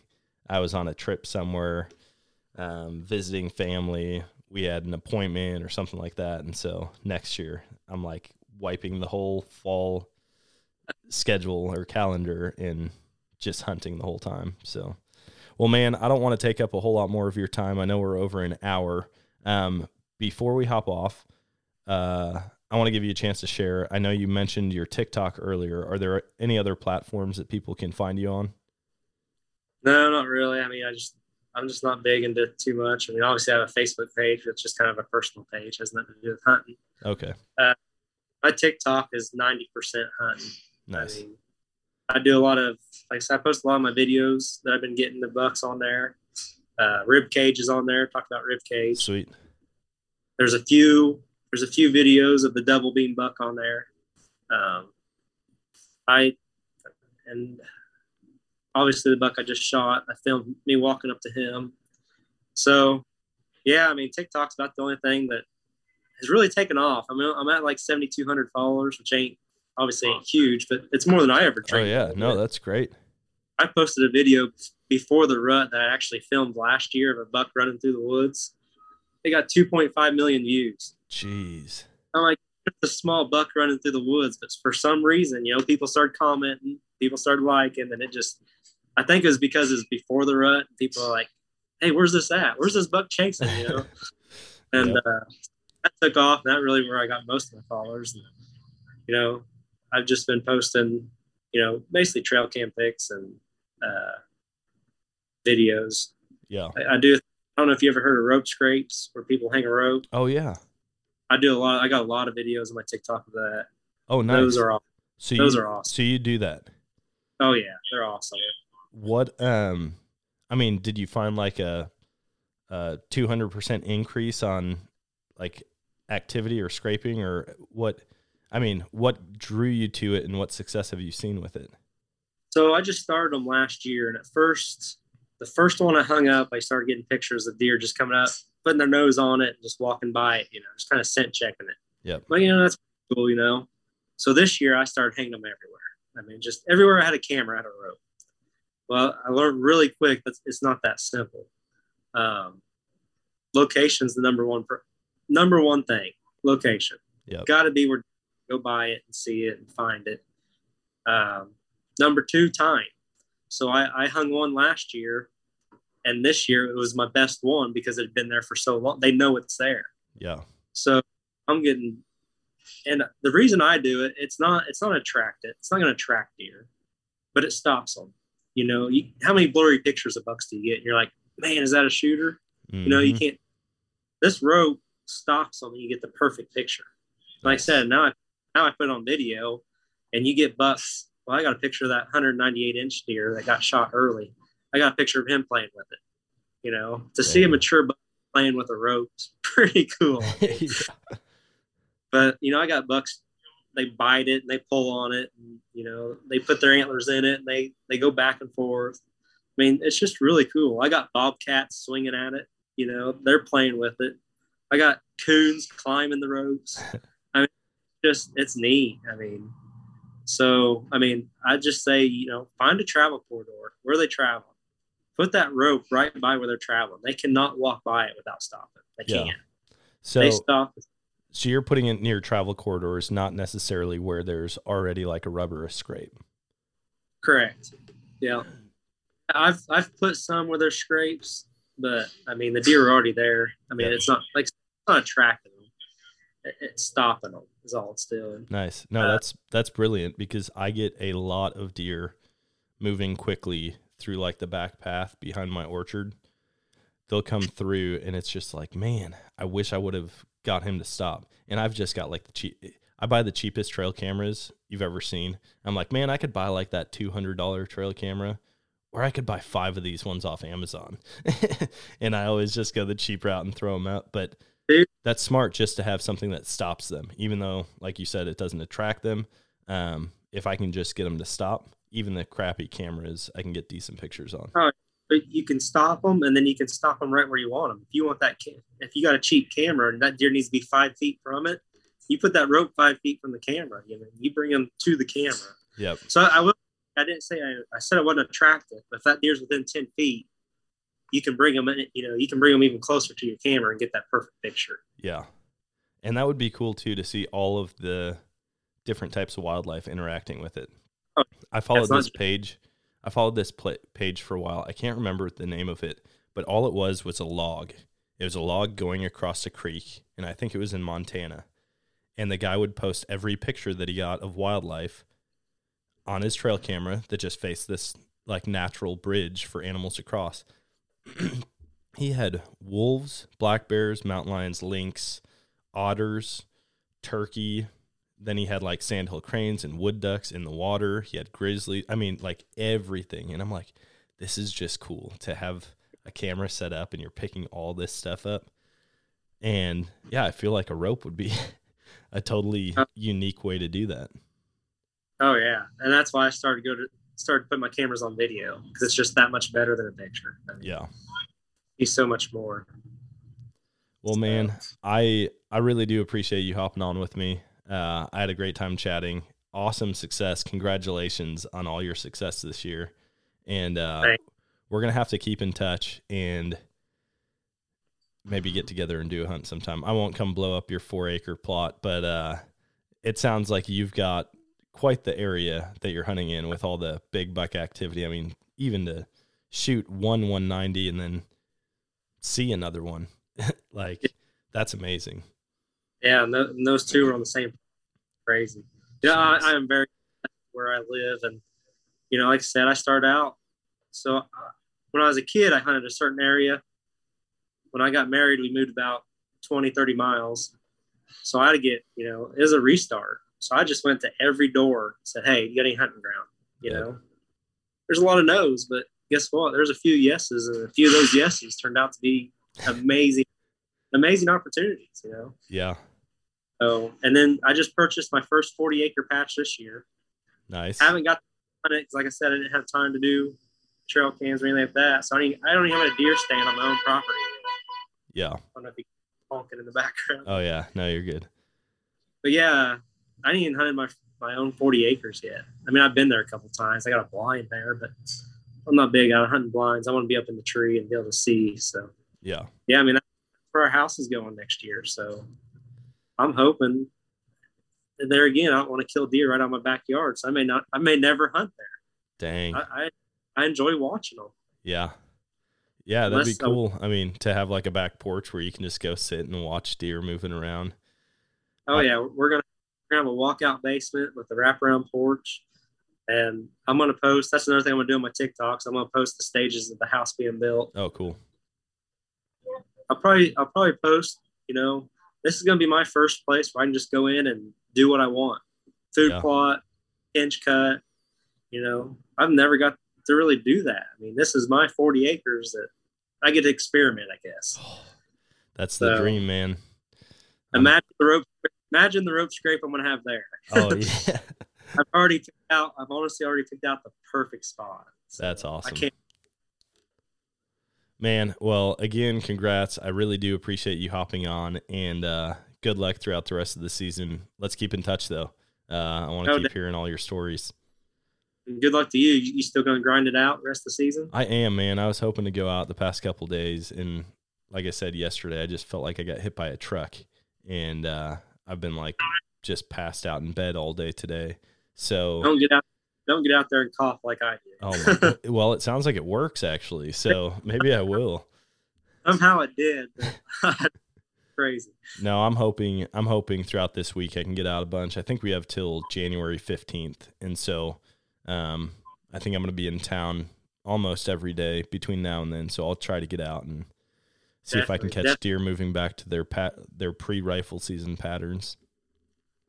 I was on a trip somewhere, um, visiting family. We had an appointment or something like that, and so next year I'm like wiping the whole fall schedule or calendar and just hunting the whole time. So, well, man, I don't want to take up a whole lot more of your time. I know we're over an hour. Um, before we hop off, uh, I want to give you a chance to share. I know you mentioned your TikTok earlier. Are there any other platforms that people can find you on? No, not really. I mean, I just I'm just not big into too much. I mean, obviously I have a Facebook page, that's just kind of a personal page, has nothing to do with hunting. Okay, My TikTok is ninety percent hunting. nice. I mean, I do a lot of like I said, I post a lot of my videos that I've been getting the bucks on there. Uh, rib cage is on there. Talk about rib cage. Sweet. There's a few. There's a few videos of the double beam buck on there. Um, I and obviously the buck I just shot. I filmed me walking up to him. So yeah, I mean TikTok's about the only thing that has really taken off. I mean I'm at like 7,200 followers, which ain't obviously ain't huge, but it's more than I ever tried. Oh yeah, no, that's great. I posted a video before the rut that I actually filmed last year of a buck running through the woods. It got 2.5 million views. Jeez. I'm like, it's a small buck running through the woods, but for some reason, you know, people started commenting, people started liking, and it just, I think it was because it's before the rut. People are like, hey, where's this at? Where's this buck chasing? You know, and Yep. uh, that took off. That really where I got most of my followers. And, you know, I've just been posting, you know, basically trail cam pics and uh, videos. Yeah. I, I do. I don't know if you ever heard of rope scrapes where people hang a rope. Oh yeah. I do a lot. I got a lot of videos on my TikTok of that. Oh nice. Those are all. so those you, are awesome. So you do that. Oh yeah, they're awesome. What um I mean, did you find like a a 200% increase on like activity or scraping or what I mean, what drew you to it and what success have you seen with it? So I just started them last year, and at first, the first one I hung up, I started getting pictures of deer just coming up, putting their nose on it, and just walking by it. You know, just kind of scent checking it. Yeah. But you know, that's cool. You know. So this year I started hanging them everywhere. I mean, just everywhere I had a camera, I had a rope. Well, I learned really quick that it's not that simple. Um, location's the number one for number one thing. Location. Yep. Got to be where go buy it and see it and find it. Um, number two, time. So I, I hung one last year, and this year it was my best one because it had been there for so long. They know it's there. Yeah. So I'm getting and the reason I do it, it's not it's not attractive. It's not going to attract deer, but it stops them. You know, you, how many blurry pictures of bucks do you get? And you're like, man, is that a shooter? Mm-hmm. You know, you can't. This rope stops them, and you get the perfect picture. Like I said, now I now I put it on video, and you get bucks. Well, I got a picture of that 198 inch deer that got shot early. I got a picture of him playing with it. You know, to see a mature buck playing with a rope is pretty cool. yeah. But you know, I got bucks. They bite it and they pull on it, and you know, they put their antlers in it and they they go back and forth. I mean, it's just really cool. I got bobcats swinging at it. You know, they're playing with it. I got coons climbing the ropes. I mean, just it's neat. I mean, so I mean, I just say you know, find a travel corridor where they travel. Put that rope right by where they're traveling. They cannot walk by it without stopping. They Yeah. can't. So they stop. So you're putting it near travel corridors, not necessarily where there's already like a rubber scrape. Correct. Yeah. I've I've put some where there's scrapes, but I mean the deer are already there. I mean Yeah. it's not like it's not attracting them. It- It's stopping them is all it's doing. Nice. No, Uh, that's that's brilliant because I get a lot of deer moving quickly through like the back path behind my orchard. They'll come through and it's just like, man, I wish I would have got him to stop. And I've just got like the cheap I buy the cheapest trail cameras you've ever seen. I'm like, man, I could buy like that $200 trail camera or I could buy 5 of these ones off Amazon. and I always just go the cheap route and throw them out, but that's smart just to have something that stops them, even though, like you said, it doesn't attract them. Um, if I can just get them to stop, even the crappy cameras, I can get decent pictures on. But you can stop them, and then you can stop them right where you want them. If you want that, ca- if you got a cheap camera and that deer needs to be five feet from it, you put that rope five feet from the camera. You know, you bring them to the camera. Yep. So I will. I didn't say I, I said I wasn't attractive, but if that deer's within ten feet, you can bring them in. You know, you can bring them even closer to your camera and get that perfect picture. Yeah. And that would be cool too to see all of the different types of wildlife interacting with it. Oh, I followed this page. I followed this pla page for a while. I can't remember the name of it, but all it was was a log. It was a log going across a creek, and I think it was in Montana. And the guy would post every picture that he got of wildlife on his trail camera that just faced this like natural bridge for animals to cross. he had wolves, black bears, mountain lions, lynx, otters, turkey. Then he had like sandhill cranes and wood ducks in the water. He had grizzly. I mean, like everything. And I'm like, this is just cool to have a camera set up and you're picking all this stuff up. And yeah, I feel like a rope would be a totally Uh, unique way to do that. Oh yeah, and that's why I started to go to started putting my cameras on video because it's just that much better than a picture. I mean, Yeah. you so much more. Well, man, I I really do appreciate you hopping on with me. Uh, I had a great time chatting. Awesome success. Congratulations on all your success this year. And uh, we're gonna have to keep in touch and maybe get together and do a hunt sometime. I won't come blow up your four acre plot, but uh, it sounds like you've got quite the area that you're hunting in with all the big buck activity. I mean, even to shoot one 190 and then see another one, like that's amazing. Yeah, and, tho- and those two are on the same. Crazy. Yeah, I, I am very where I live, and you know, like I said, I started out. So uh, when I was a kid, I hunted a certain area. When I got married, we moved about 20, 30 miles. So I had to get, you know, it was a restart. So I just went to every door, and said, "Hey, you got any hunting ground?" You Yeah. know, there's a lot of no's, but guess what? There's a few yeses, and a few of those yeses turned out to be amazing, amazing opportunities. You know. Yeah, So, and then I just purchased my first 40 acre patch this year. nice. I haven't got on it 'cause like I said, I didn't have time to do trail cams or anything like that. So I, don't, I don't even have a deer stand on my own property. Yeah. I don't know if you honking in the background. Oh yeah. No, you're good. But yeah, I didn't even hunted my my own 40 acres yet. I mean, I've been there a couple times. I got a blind there, but I'm not big on hunting blinds. I want to be up in the tree and be able to see. So Yeah. yeah, I mean, that's where our house is going next year. So I'm hoping. And there again, I don't want to kill deer right on my backyard, so I may not. I may never hunt there. Dang. I I, I enjoy watching them. Yeah. Yeah, that'd be Unless I- cool. I mean, to have like a back porch where you can just go sit and watch deer moving around. Oh I- yeah, we're gonna gonna have a walkout basement with a wraparound porch. And I'm gonna post. That's another thing I'm gonna do on my TikToks. I'm gonna post the stages of the house being built. Oh, cool. I'll probably I'll probably post. You know, this is gonna be my first place where I can just go in and do what I want. Food Yeah. plot, hinge cut. You know, I've never got to really do that. I mean, this is my 40 acres that I get to experiment. I guess. That's the So- dream, man. Um, Imagine the rope. Imagine the rope scrape I'm gonna have there. Oh yeah, I've already picked out. I've honestly already picked out the perfect spot. So that's awesome. I can't. Man, well, again, congrats. I really do appreciate you hopping on and uh, good luck throughout the rest of the season. Let's keep in touch, though. Uh, I want to No keep hearing all your stories. Good luck to you. You, still gonna grind it out the rest of the season? I am, man. I was hoping to go out the past couple days, and like I said yesterday, I just felt like I got hit by a truck, and uh, I've been like just passed out in bed all day today. So, Don't get out. Don't get out there and cough like I did. oh my, well, it sounds like it works actually. So maybe I will. Somehow it did. Crazy. No, I'm hoping I'm hoping throughout this week I can get out a bunch. I think we have till January 15th. And so um I think I'm going to be in town almost every day between now and then. So I'll try to get out and see if I can Definitely, catch deer moving back to their pat their pre-rifle season patterns.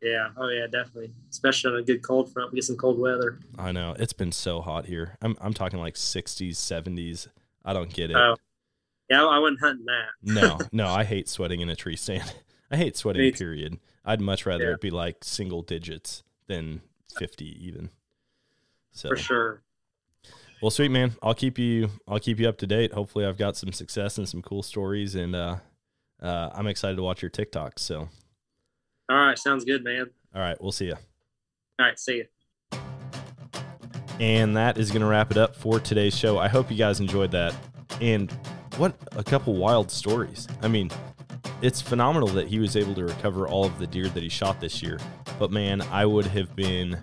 Yeah. Oh yeah, definitely. Especially on a good cold front. We get some cold weather. I know. It's been so hot here. I'm I'm talking like 60s, 70s. I don't get it. Oh. Yeah, I wasn't hunting that. no, no, I hate sweating in a tree stand. I hate sweating, period. I'd much rather Yeah. it be like single digits than 50 even. So, For sure. well, sweet man, I'll keep you, I'll keep you up to date. Hopefully I've got some success and some cool stories and, uh, uh, I'm excited to watch your TikToks. So, All right. Sounds good, man. all right, we'll see you. All right. See you. And that is going to wrap it up for today's show. I hope you guys enjoyed that. And what a couple wild stories. I mean, it's phenomenal that he was able to recover all of the deer that he shot this year. But man, I would have been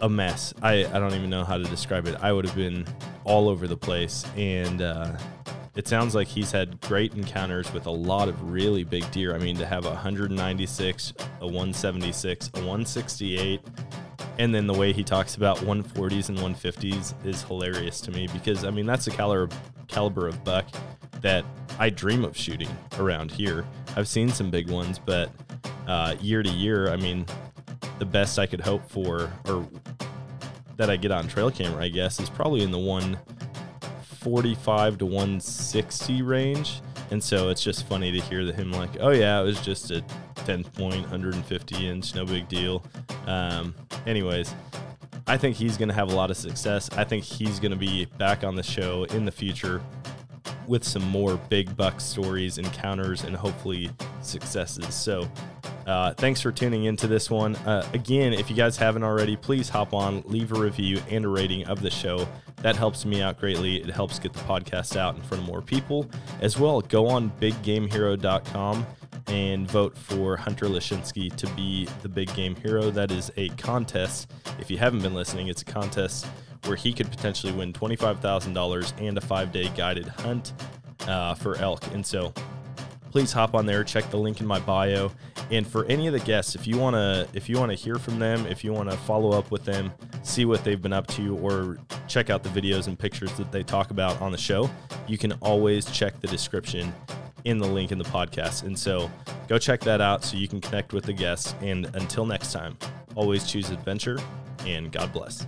a mess. I, I don't even know how to describe it. I would have been all over the place. And uh, it sounds like he's had great encounters with a lot of really big deer. I mean, to have a 196, a 176, a 168, and then the way he talks about 140s and 150s is hilarious to me because I mean that's the caliber caliber of buck that I dream of shooting around here. I've seen some big ones, but uh, year to year, I mean, the best I could hope for or that I get on trail camera, I guess, is probably in the 145 to 160 range. And so it's just funny to hear that him like, oh yeah, it was just a 10 point, 150 inch, no big deal. Um, anyways, I think he's going to have a lot of success. I think he's going to be back on the show in the future with some more big buck stories, encounters, and hopefully successes. So, uh, thanks for tuning into this one. Uh, again, if you guys haven't already, please hop on, leave a review and a rating of the show. That helps me out greatly. It helps get the podcast out in front of more people. As well, go on biggamehero.com and vote for Hunter Lashinsky to be the big game hero. That is a contest. If you haven't been listening, it's a contest where he could potentially win $25,000 and a five day guided hunt uh, for elk. And so please hop on there, check the link in my bio. And for any of the guests, if you want to if you want to hear from them, if you want to follow up with them, see what they've been up to or check out the videos and pictures that they talk about on the show, you can always check the description in the link in the podcast. And so go check that out so you can connect with the guests and until next time, always choose adventure and God bless.